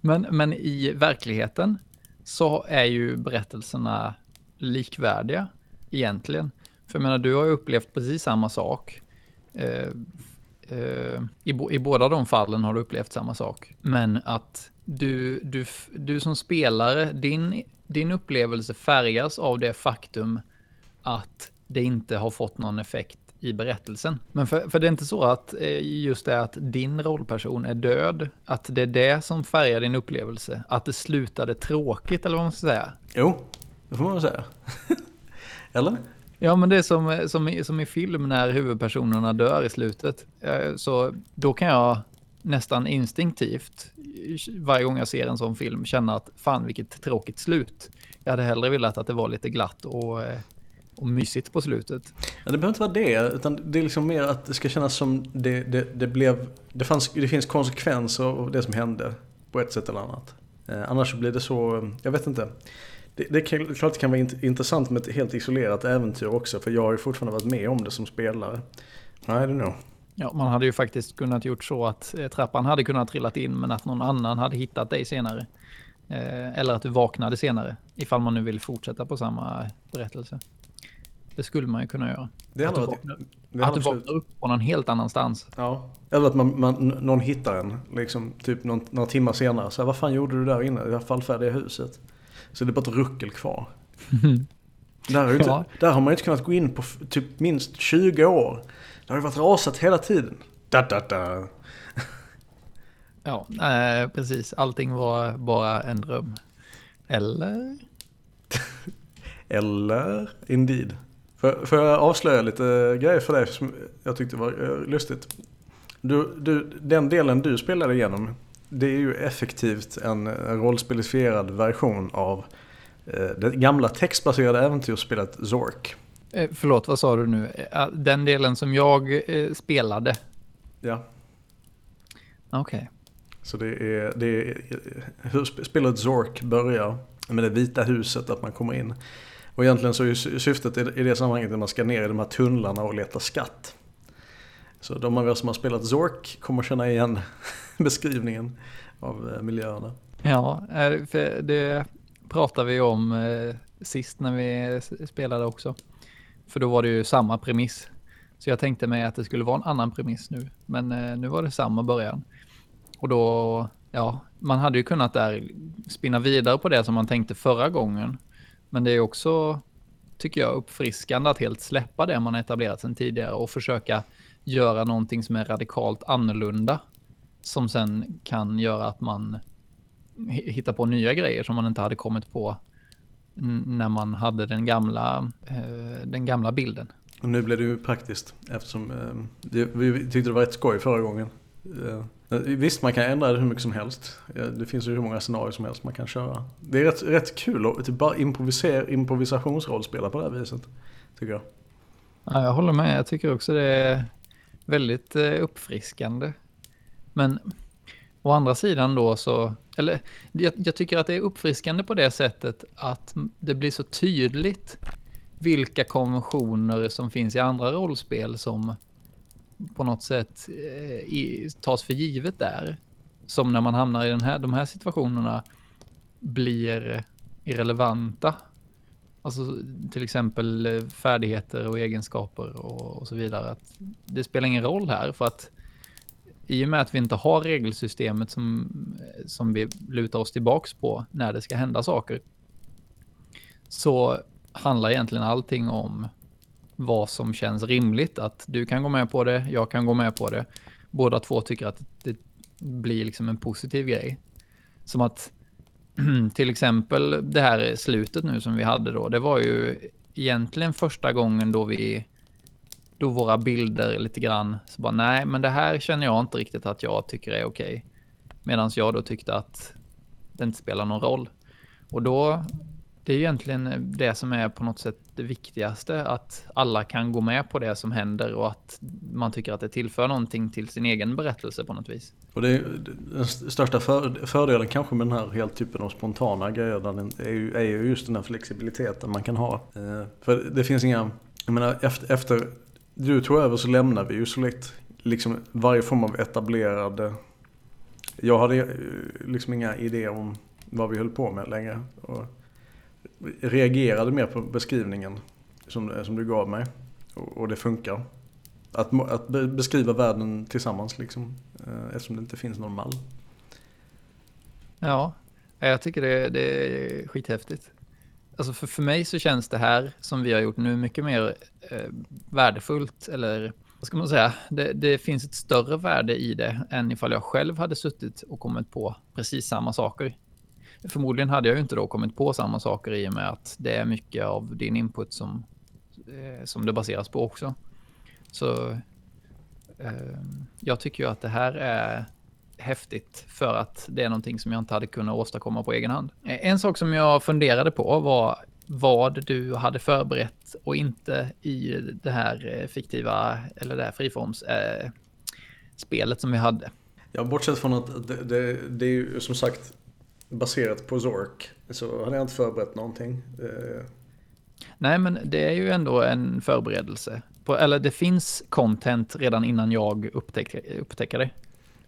men, men i verkligheten så är ju berättelserna likvärdiga egentligen. För jag menar, du har ju upplevt precis samma sak. Eh, eh, i, I båda de fallen har du upplevt samma sak. Men att du, du, du som spelare, din, din upplevelse färgas av det faktum att det inte har fått någon effekt i berättelsen. Men för, för det är inte så att eh, just det att din rollperson är död, att det är det som färgar din upplevelse, att det slutade tråkigt eller vad man ska säga. Jo, det får man väl säga. [laughs] eller? Ja, men det är som, eh, som, som i film när huvudpersonerna dör i slutet. Eh, så då kan jag nästan instinktivt eh, varje gång jag ser en sån film känna att fan vilket tråkigt slut. Jag hade hellre velat att det var lite glatt och, och mysigt på slutet. Ja, det behöver inte vara det, utan det är liksom mer att det ska kännas som det, det, det blev, det, fanns, det finns konsekvenser av det som hände på ett sätt eller annat. Annars blir det så, jag vet inte. Det, det klart det kan vara intressant med ett helt isolerat äventyr också, för jag har ju fortfarande varit med om det som spelare. I don't know. Ja, man hade ju faktiskt kunnat gjort så att eh, trappan hade kunnat trillat in, men att någon annan hade hittat dig senare. Eh, eller att du vaknade senare, ifall man nu vill fortsätta på samma berättelse. Det skulle man ju kunna göra. Det att du vaknar, det att du vaknar upp på någon helt annanstans. ja. Eller att man, man, någon hittar en, liksom, typ någon, några timmar senare. Så här, vad fan gjorde du där inne i det här fallfärdiga huset? Så det är bara ett ruckel kvar. [laughs] Där, är ju inte, Ja. där har man ju inte kunnat gå in på typ minst 20 år. Det har ju varit rasat hela tiden. Da, da, da. Ja, eh, precis. Allting var bara en dröm. Eller? [laughs] Eller Indeed. Får, får jag avslöja lite grejer för dig som jag tyckte var eh, lustigt? Du, du, den delen du spelade igenom, det är ju effektivt en, rollspelifierad version av eh, det gamla textbaserade äventyrsspelet Zork. Eh, förlåt, vad sa du nu? Eh, Den delen som jag spelade. Ja, Okej. så det är, det är hur spelet Zork börjar med det vita huset, att man kommer in. Och egentligen så är syftet i i det sammanhanget att man ska ner i de här tunnlarna och leta skatt. Så de av er som har spelat Zork kommer känna igen beskrivningen av eh, miljöerna. Ja, eh, för det pratade vi om eh, sist när vi spelade också. För då var det ju samma premiss. Så jag tänkte mig att det skulle vara en annan premiss nu. Men nu var det samma början. Och då, ja, man hade ju kunnat där spinna vidare på det som man tänkte förra gången. Men det är också, tycker jag, uppfriskande att helt släppa det man etablerat sedan tidigare och försöka göra någonting som är radikalt annorlunda. Som sen kan göra att man hi- hitta på nya grejer som man inte hade kommit på när man hade den gamla, eh, den gamla bilden. Och nu blev det ju praktiskt eftersom eh, vi tyckte det var rätt skoj förra gången. Eh, Visst, man kan ändra det hur mycket som helst. Det finns ju hur många scenarier som helst man kan köra. Det är rätt, rätt kul att typ bara improvisera, improvisationsrollspela på det här viset. Tycker jag. Ja, jag håller med. Jag tycker också det är väldigt uppfriskande. Men å andra sidan då så, eller jag, jag tycker att det är uppfriskande på det sättet att det blir så tydligt vilka konventioner som finns i andra rollspel som på något sätt eh, i, tas för givet där. Som när man hamnar i den här, de här situationerna blir irrelevanta. Alltså till exempel eh, färdigheter och egenskaper och, och så vidare. Att det spelar ingen roll här för att i och med att vi inte har regelsystemet som, som vi lutar oss tillbaks på när det ska hända saker. Så handlar egentligen allting om vad som känns rimligt. Att du kan gå med på det, jag kan gå med på det. Båda två tycker att det blir liksom en positiv grej. Som att [clears throat] till exempel det här slutet nu som vi hade då, det var ju egentligen första gången då vi, då våra bilder lite grann, så bara nej, men det här känner jag inte riktigt att jag tycker är okej. Medan jag då tyckte att det inte spelar någon roll. Och då, det är egentligen det som är på något sätt det viktigaste, att alla kan gå med på det som händer och att man tycker att det tillför någonting till sin egen berättelse på något vis. Och det är, den största för, fördelen kanske med den här helt typen av spontana grejer är, ju, är ju just den här flexibiliteten man kan ha. Eh, för det finns inga, jag menar efter, efter du tog över så lämnar vi ju så lätt liksom varje form av etablerade... jag hade eh, liksom inga idéer om vad vi höll på med längre. Och reagerade mer på beskrivningen som, eh, som du gav mig. Och, och det funkar. Att, att beskriva världen tillsammans liksom. Eh, eftersom det inte finns någon mall. Ja, jag tycker det, det är skithäftigt. Alltså för, för mig så känns det här som vi har gjort nu mycket mer eh, värdefullt eller vad ska man säga? Det, det finns ett större värde i det än ifall jag själv hade suttit och kommit på precis samma saker. Förmodligen hade jag ju inte då kommit på samma saker i och med att det är mycket av din input som, eh, som det baseras på också. Så eh, jag tycker ju att det här är häftigt för att det är någonting som jag inte hade kunnat åstadkomma på egen hand. Eh, En sak som jag funderade på var vad du hade förberett och inte i det här eh, fiktiva eller det här friforms eh, som vi hade. Ja, bortsett från att det, det, det är ju som sagt baserat på Zork. Så hade jag inte förberett någonting. Eh, Nej, men det är ju ändå en förberedelse. På, eller det finns content redan innan jag upptäcker, upptäcker det.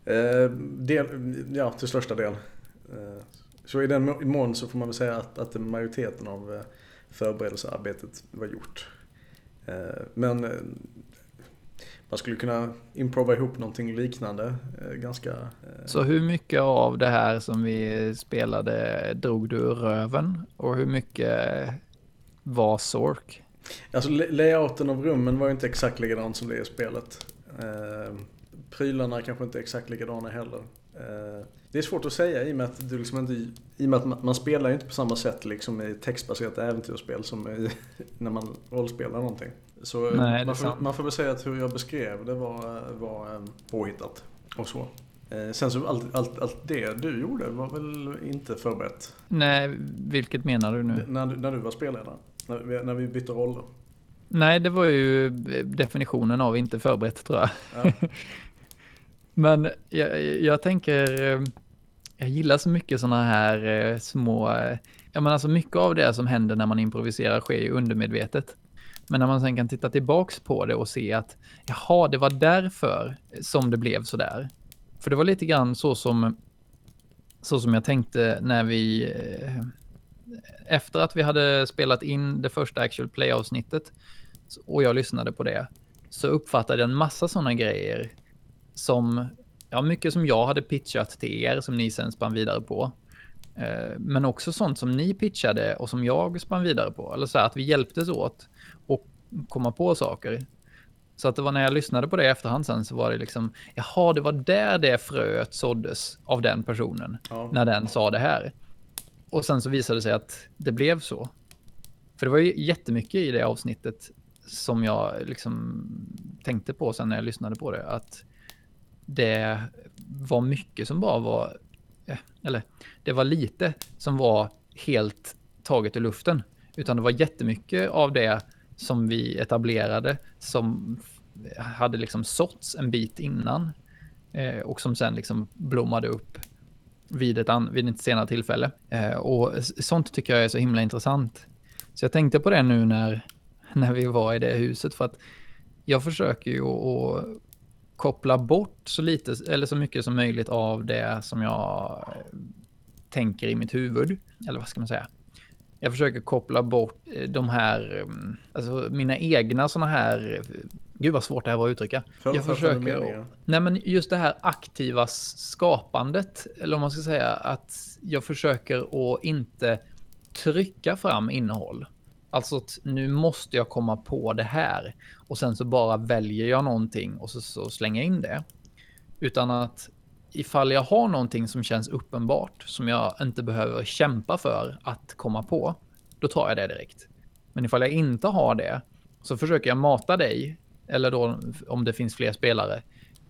Eh, del, ja, till största del. Eh, så i den mån så får man väl säga att, att majoriteten av eh, förberedelsearbetet var gjort. Eh, men man skulle kunna improva ihop någonting liknande ganska... Så hur mycket av det här som vi spelade drog du ur röven? Och hur mycket var Sork? Alltså layouten av rummen var ju inte exakt likadan som det är i spelet. Prylarna kanske inte är exakt likadana heller. Eh, det är svårt att säga i och med att, du liksom inte, i med att man, spelar ju inte på samma sätt liksom i textbaserat äventyrsspel som i, [laughs] när man rollspelar någonting. Så Nej, man, får, man får väl säga att hur jag beskrev det var, var um, påhittat och så. Eh, sen så allt, allt, allt det du gjorde var väl inte förberett? Nej, vilket menar du nu? När, när du var spelledare? När, vi, när vi bytte roller? Nej, det var ju definitionen av inte förberett tror jag. Ja. [laughs] Men jag, jag tänker, eh, jag gillar så mycket sådana här eh, små, eh, ja men alltså mycket av det som händer när man improviserar sker ju undermedvetet. Men när man sen kan titta tillbaks på det och se att jaha, det var därför som det blev så där. För det var lite grann så som, så som jag tänkte när vi, efter att vi hade spelat in det första actual play-avsnittet och jag lyssnade på det, så uppfattade jag en massa sådana grejer som, ja, mycket som jag hade pitchat till er som ni sen spann vidare på. Eh, men också sånt som ni pitchade och som jag spann vidare på. Eller så här att vi hjälptes åt och komma på saker. Så att det var när jag lyssnade på det i efterhand sen så var det liksom, jaha, det var där det fröet såddes av den personen. Ja. När den sa det här. Och sen så visade det sig att det blev så. För det var ju jättemycket i det avsnittet som jag liksom tänkte på sen när jag lyssnade på det. Att det var mycket som bara var, eh, eller det var lite som var helt taget ur luften. Utan det var jättemycket av det som vi etablerade som hade liksom såtts en bit innan eh, och som sen liksom blommade upp vid ett, an, vid ett senare tillfälle. Eh, och sånt tycker jag är så himla intressant. Så jag tänkte på det nu när, när vi var i det huset för att jag försöker ju att koppla bort så lite eller så mycket som möjligt av det som jag tänker i mitt huvud. Eller vad ska man säga? Jag försöker koppla bort eh, de här, mm, alltså mina egna sådana här, gud vad svårt det här var att uttrycka. För, jag för försöker, nej men just det här aktiva skapandet, eller om man ska säga att jag försöker att inte trycka fram innehåll. Alltså att nu måste jag komma på det här och sen så bara väljer jag någonting och så, så slänger jag in det. Utan att ifall jag har någonting som känns uppenbart som jag inte behöver kämpa för att komma på, då tar jag det direkt. Men ifall jag inte har det så försöker jag mata dig, eller då om det finns fler spelare,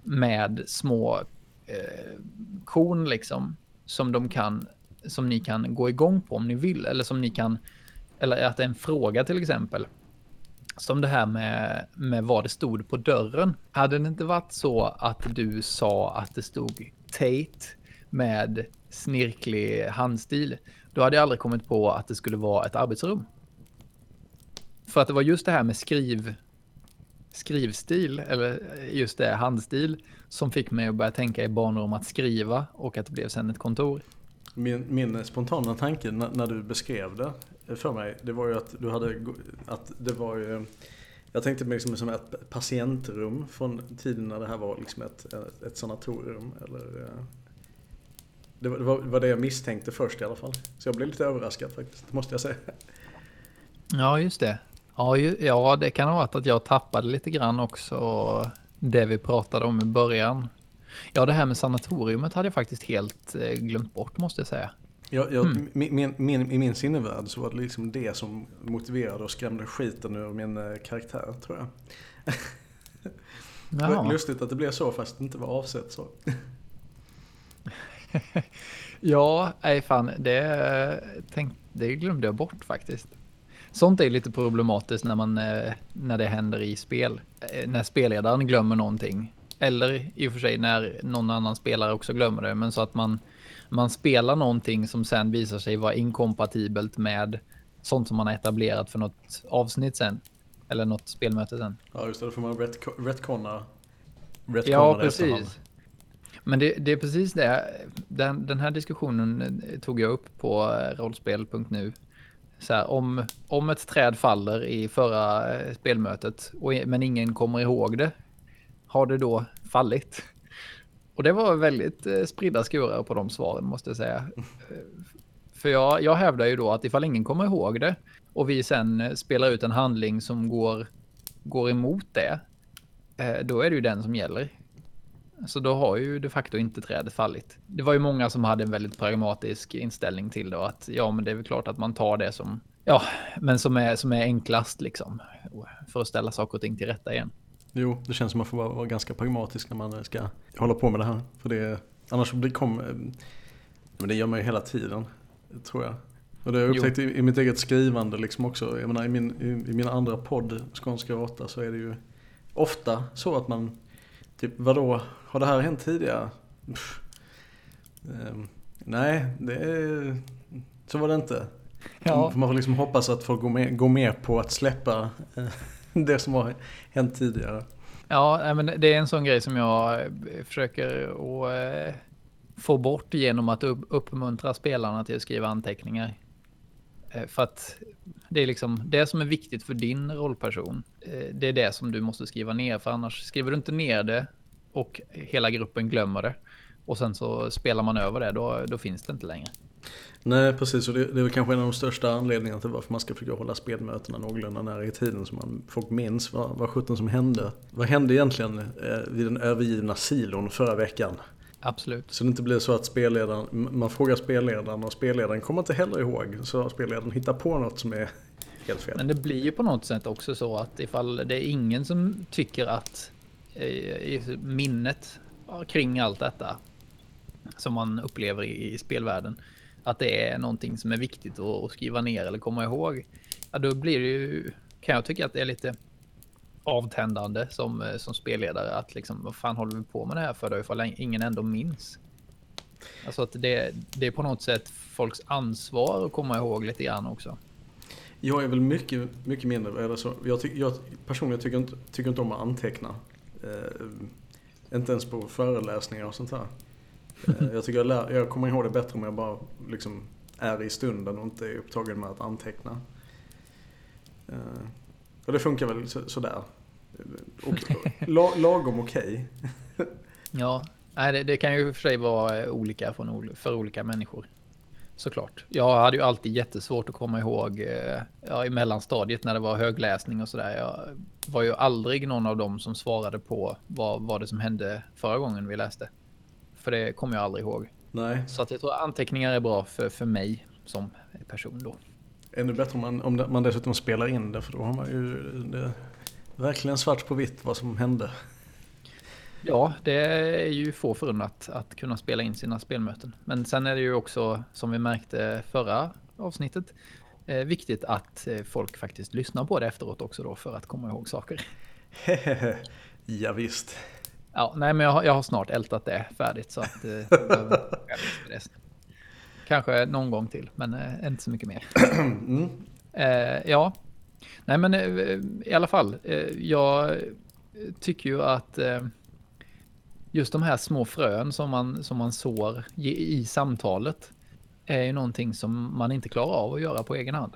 med små eh, korn liksom som de kan, som ni kan gå igång på om ni vill, eller som ni kan eller att det är en fråga till exempel. Som det här med, med vad det stod på dörren. Hade det inte varit så att du sa att det stod Tate med snirklig handstil, då hade jag aldrig kommit på att det skulle vara ett arbetsrum. För att det var just det här med skriv, skrivstil, eller just det, handstil, som fick mig att börja tänka i banor om att skriva och att det blev sen ett kontor. Min, min spontana tanke när, när, du beskrev det för mig, det var ju att du hade, att det var ju, jag tänkte mig liksom som ett patientrum från tiden när det här var liksom ett, ett sanatorium. Eller, eh, det var, det var, det jag misstänkte först i alla fall. Så jag blev lite överraskad faktiskt, måste jag säga. Ja, just det. Ja, ju, ja, det kan ha varit att jag tappade lite grann också det vi pratade om i början. Ja, det här med sanatoriumet hade jag faktiskt helt eh, glömt bort måste jag säga. Jag, jag, mm. min, min, I min sinnevärld så var det liksom det som motiverade och skrämde skiten ur min eh, karaktär, tror jag. Ja. Lustigt att det blev så fast det inte var avsett så. [laughs] ja, nej fan, det, tänk, det glömde jag bort faktiskt. Sånt är lite problematiskt när, man, eh, när det händer i spel. När spelledaren glömmer någonting eller i och för sig när någon annan spelare också glömmer det, men så att man, man spelar någonting som sen visar sig vara inkompatibelt med sånt som man har etablerat för något avsnitt sen. Eller något spelmöte sen. Ja, just det. Då får man retconna, retconna Ja, precis. Men det, det, är precis det. Den, den här diskussionen tog jag upp på rollspel.nu. Så här, om, om ett träd faller i förra eh, spelmötet, och, men ingen kommer ihåg det, har det då fallit? Och det var väldigt eh, spridda skurar på de svaren måste jag säga. Eh, för jag, jag hävdar ju då att ifall ingen kommer ihåg det och vi sen eh, spelar ut en handling som går, går emot det, då är det ju den som gäller. Så då har ju de facto inte trädet fallit. Det var ju många som hade en väldigt pragmatisk inställning till det och att ja, men det är väl klart att man tar det som, ja, men som är, som är enklast liksom för att ställa saker och ting till rätta igen. Jo, det känns som att man får vara, ganska pragmatisk när man ska hålla på med det här. För det, annars blir kom, men det gör man ju hela tiden, tror jag. Och det har jag upptäckt i, i, mitt eget skrivande liksom också. Jag menar, i, min, i, i min andra podd, Skånska råtta, så är det ju ofta så att man Typ vadå, har det här hänt tidigare? Um, nej, det är, så var det inte. Ja. Man får liksom hoppas att folk går med, går med på att släppa eh, [laughs] det som har hänt tidigare. Ja, men det är en sån grej som jag eh, försöker att eh, få bort genom att uppmuntra spelarna till att skriva anteckningar. Eh, för att det är liksom det som är viktigt för din rollperson. Det är det som du måste skriva ner, för annars skriver du inte ner det och hela gruppen glömmer det och sen så spelar man över det, då, då finns det inte längre. Nej, precis. Och det, det är väl kanske en av de största anledningarna till varför man ska försöka hålla spelmötena någorlunda nära i tiden så man, folk minns vad, vad sjutton som hände. Vad hände egentligen eh, vid den övergivna silon förra veckan? Absolut. Så det inte blir så att spelledaren, man frågar spelledaren och spelledaren kommer inte heller ihåg. Så spelledaren hittar på något som är helt fel. Men det blir ju på något sätt också så att ifall det är ingen som tycker att i minnet kring allt detta som man upplever i, spelvärlden. Att det är någonting som är viktigt att, skriva ner eller komma ihåg. Ja, då blir det ju, kan jag tycka att det är lite avtändande som, eh, som spelledare att liksom, vad fan håller vi på med det här för då ifall ingen ändå minns? Alltså att det, det är på något sätt folks ansvar att komma ihåg lite grann också. Jag är väl mycket, mycket mindre, eller så, jag, ty, jag personligen tycker inte, tycker inte om att anteckna. Eh, inte ens på föreläsningar och sånt här. Eh, jag tycker jag, lär, jag kommer ihåg det bättre om jag bara liksom är i stunden och inte är upptagen med att anteckna. Eh, och det funkar väl så, sådär. Och, [laughs] la, lagom okej. Okay. ja, det, det kan ju för sig vara olika för olika människor såklart. Jag hade ju alltid jättesvårt att komma ihåg eh, ja, i mellanstadiet när det var högläsning och sådär. Jag var ju aldrig någon av dem som svarade på vad var det som hände förra gången vi läste. För det kommer jag aldrig ihåg. Nej. Så att jag tror anteckningar är bra för, för mig som person då. Ännu bättre om man, om man dessutom spelar in det för då har man ju det, verkligen svart på vitt vad som hände. Ja, det är ju få förunnat att kunna spela in sina spelmöten. Men sen är det ju också, som vi märkte förra avsnittet, eh, viktigt att eh, folk faktiskt lyssnar på det efteråt också då för att komma ihåg saker. [laughs] ja, visst. Ja, nej, men jag har, jag har snart ältat det färdigt så att eh, [laughs] Kanske någon gång till, men eh, inte så mycket mer. [clears throat] mm. eh, ja, nej men eh, i alla fall, jag tycker ju att just de här små frön som man, som man sår i, i samtalet är ju någonting som man inte klarar av att göra på egen hand.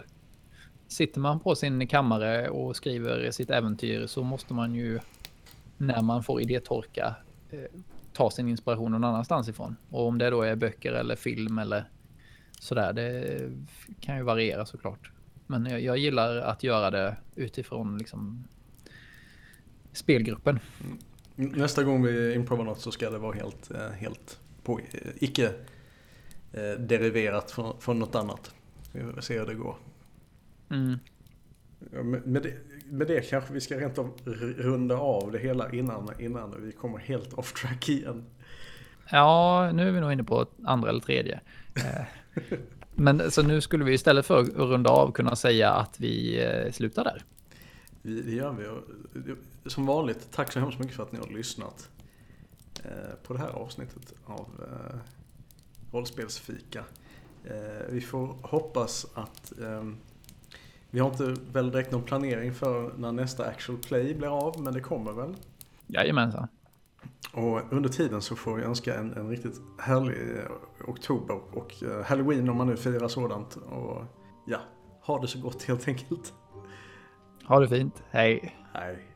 Sitter man på sin kammare och skriver sitt äventyr så måste man ju när man får idétorka eh, ta sin inspiration någon annanstans ifrån. Och om det då är böcker eller film eller sådär, det kan ju variera såklart. Men jag, jag gillar att göra det utifrån liksom spelgruppen. Mm. Nästa gång vi improvar något så ska det vara helt, eh, helt på, eh, icke deriverat från, från något annat. Vi får se hur det går. Mm. Med, det, med det kanske vi ska rent av runda av det hela innan, innan vi kommer helt off track igen. Ja, nu är vi nog inne på andra eller tredje. [laughs] Men så nu skulle vi istället för att runda av kunna säga att vi slutar där. Det gör vi. Som vanligt, tack så hemskt mycket för att ni har lyssnat eh, på det här avsnittet av eh, Rollspelsfika. Eh, vi får hoppas att vi har inte väl direkt någon planering för när nästa actual play blir av, men det kommer väl. Jajamensan. Och under tiden så får jag önska en, en riktigt härlig eh, oktober och eh, halloween om man nu firar sådant. Och ja, ha det så gott helt enkelt. Ha det fint. Hej. Hej.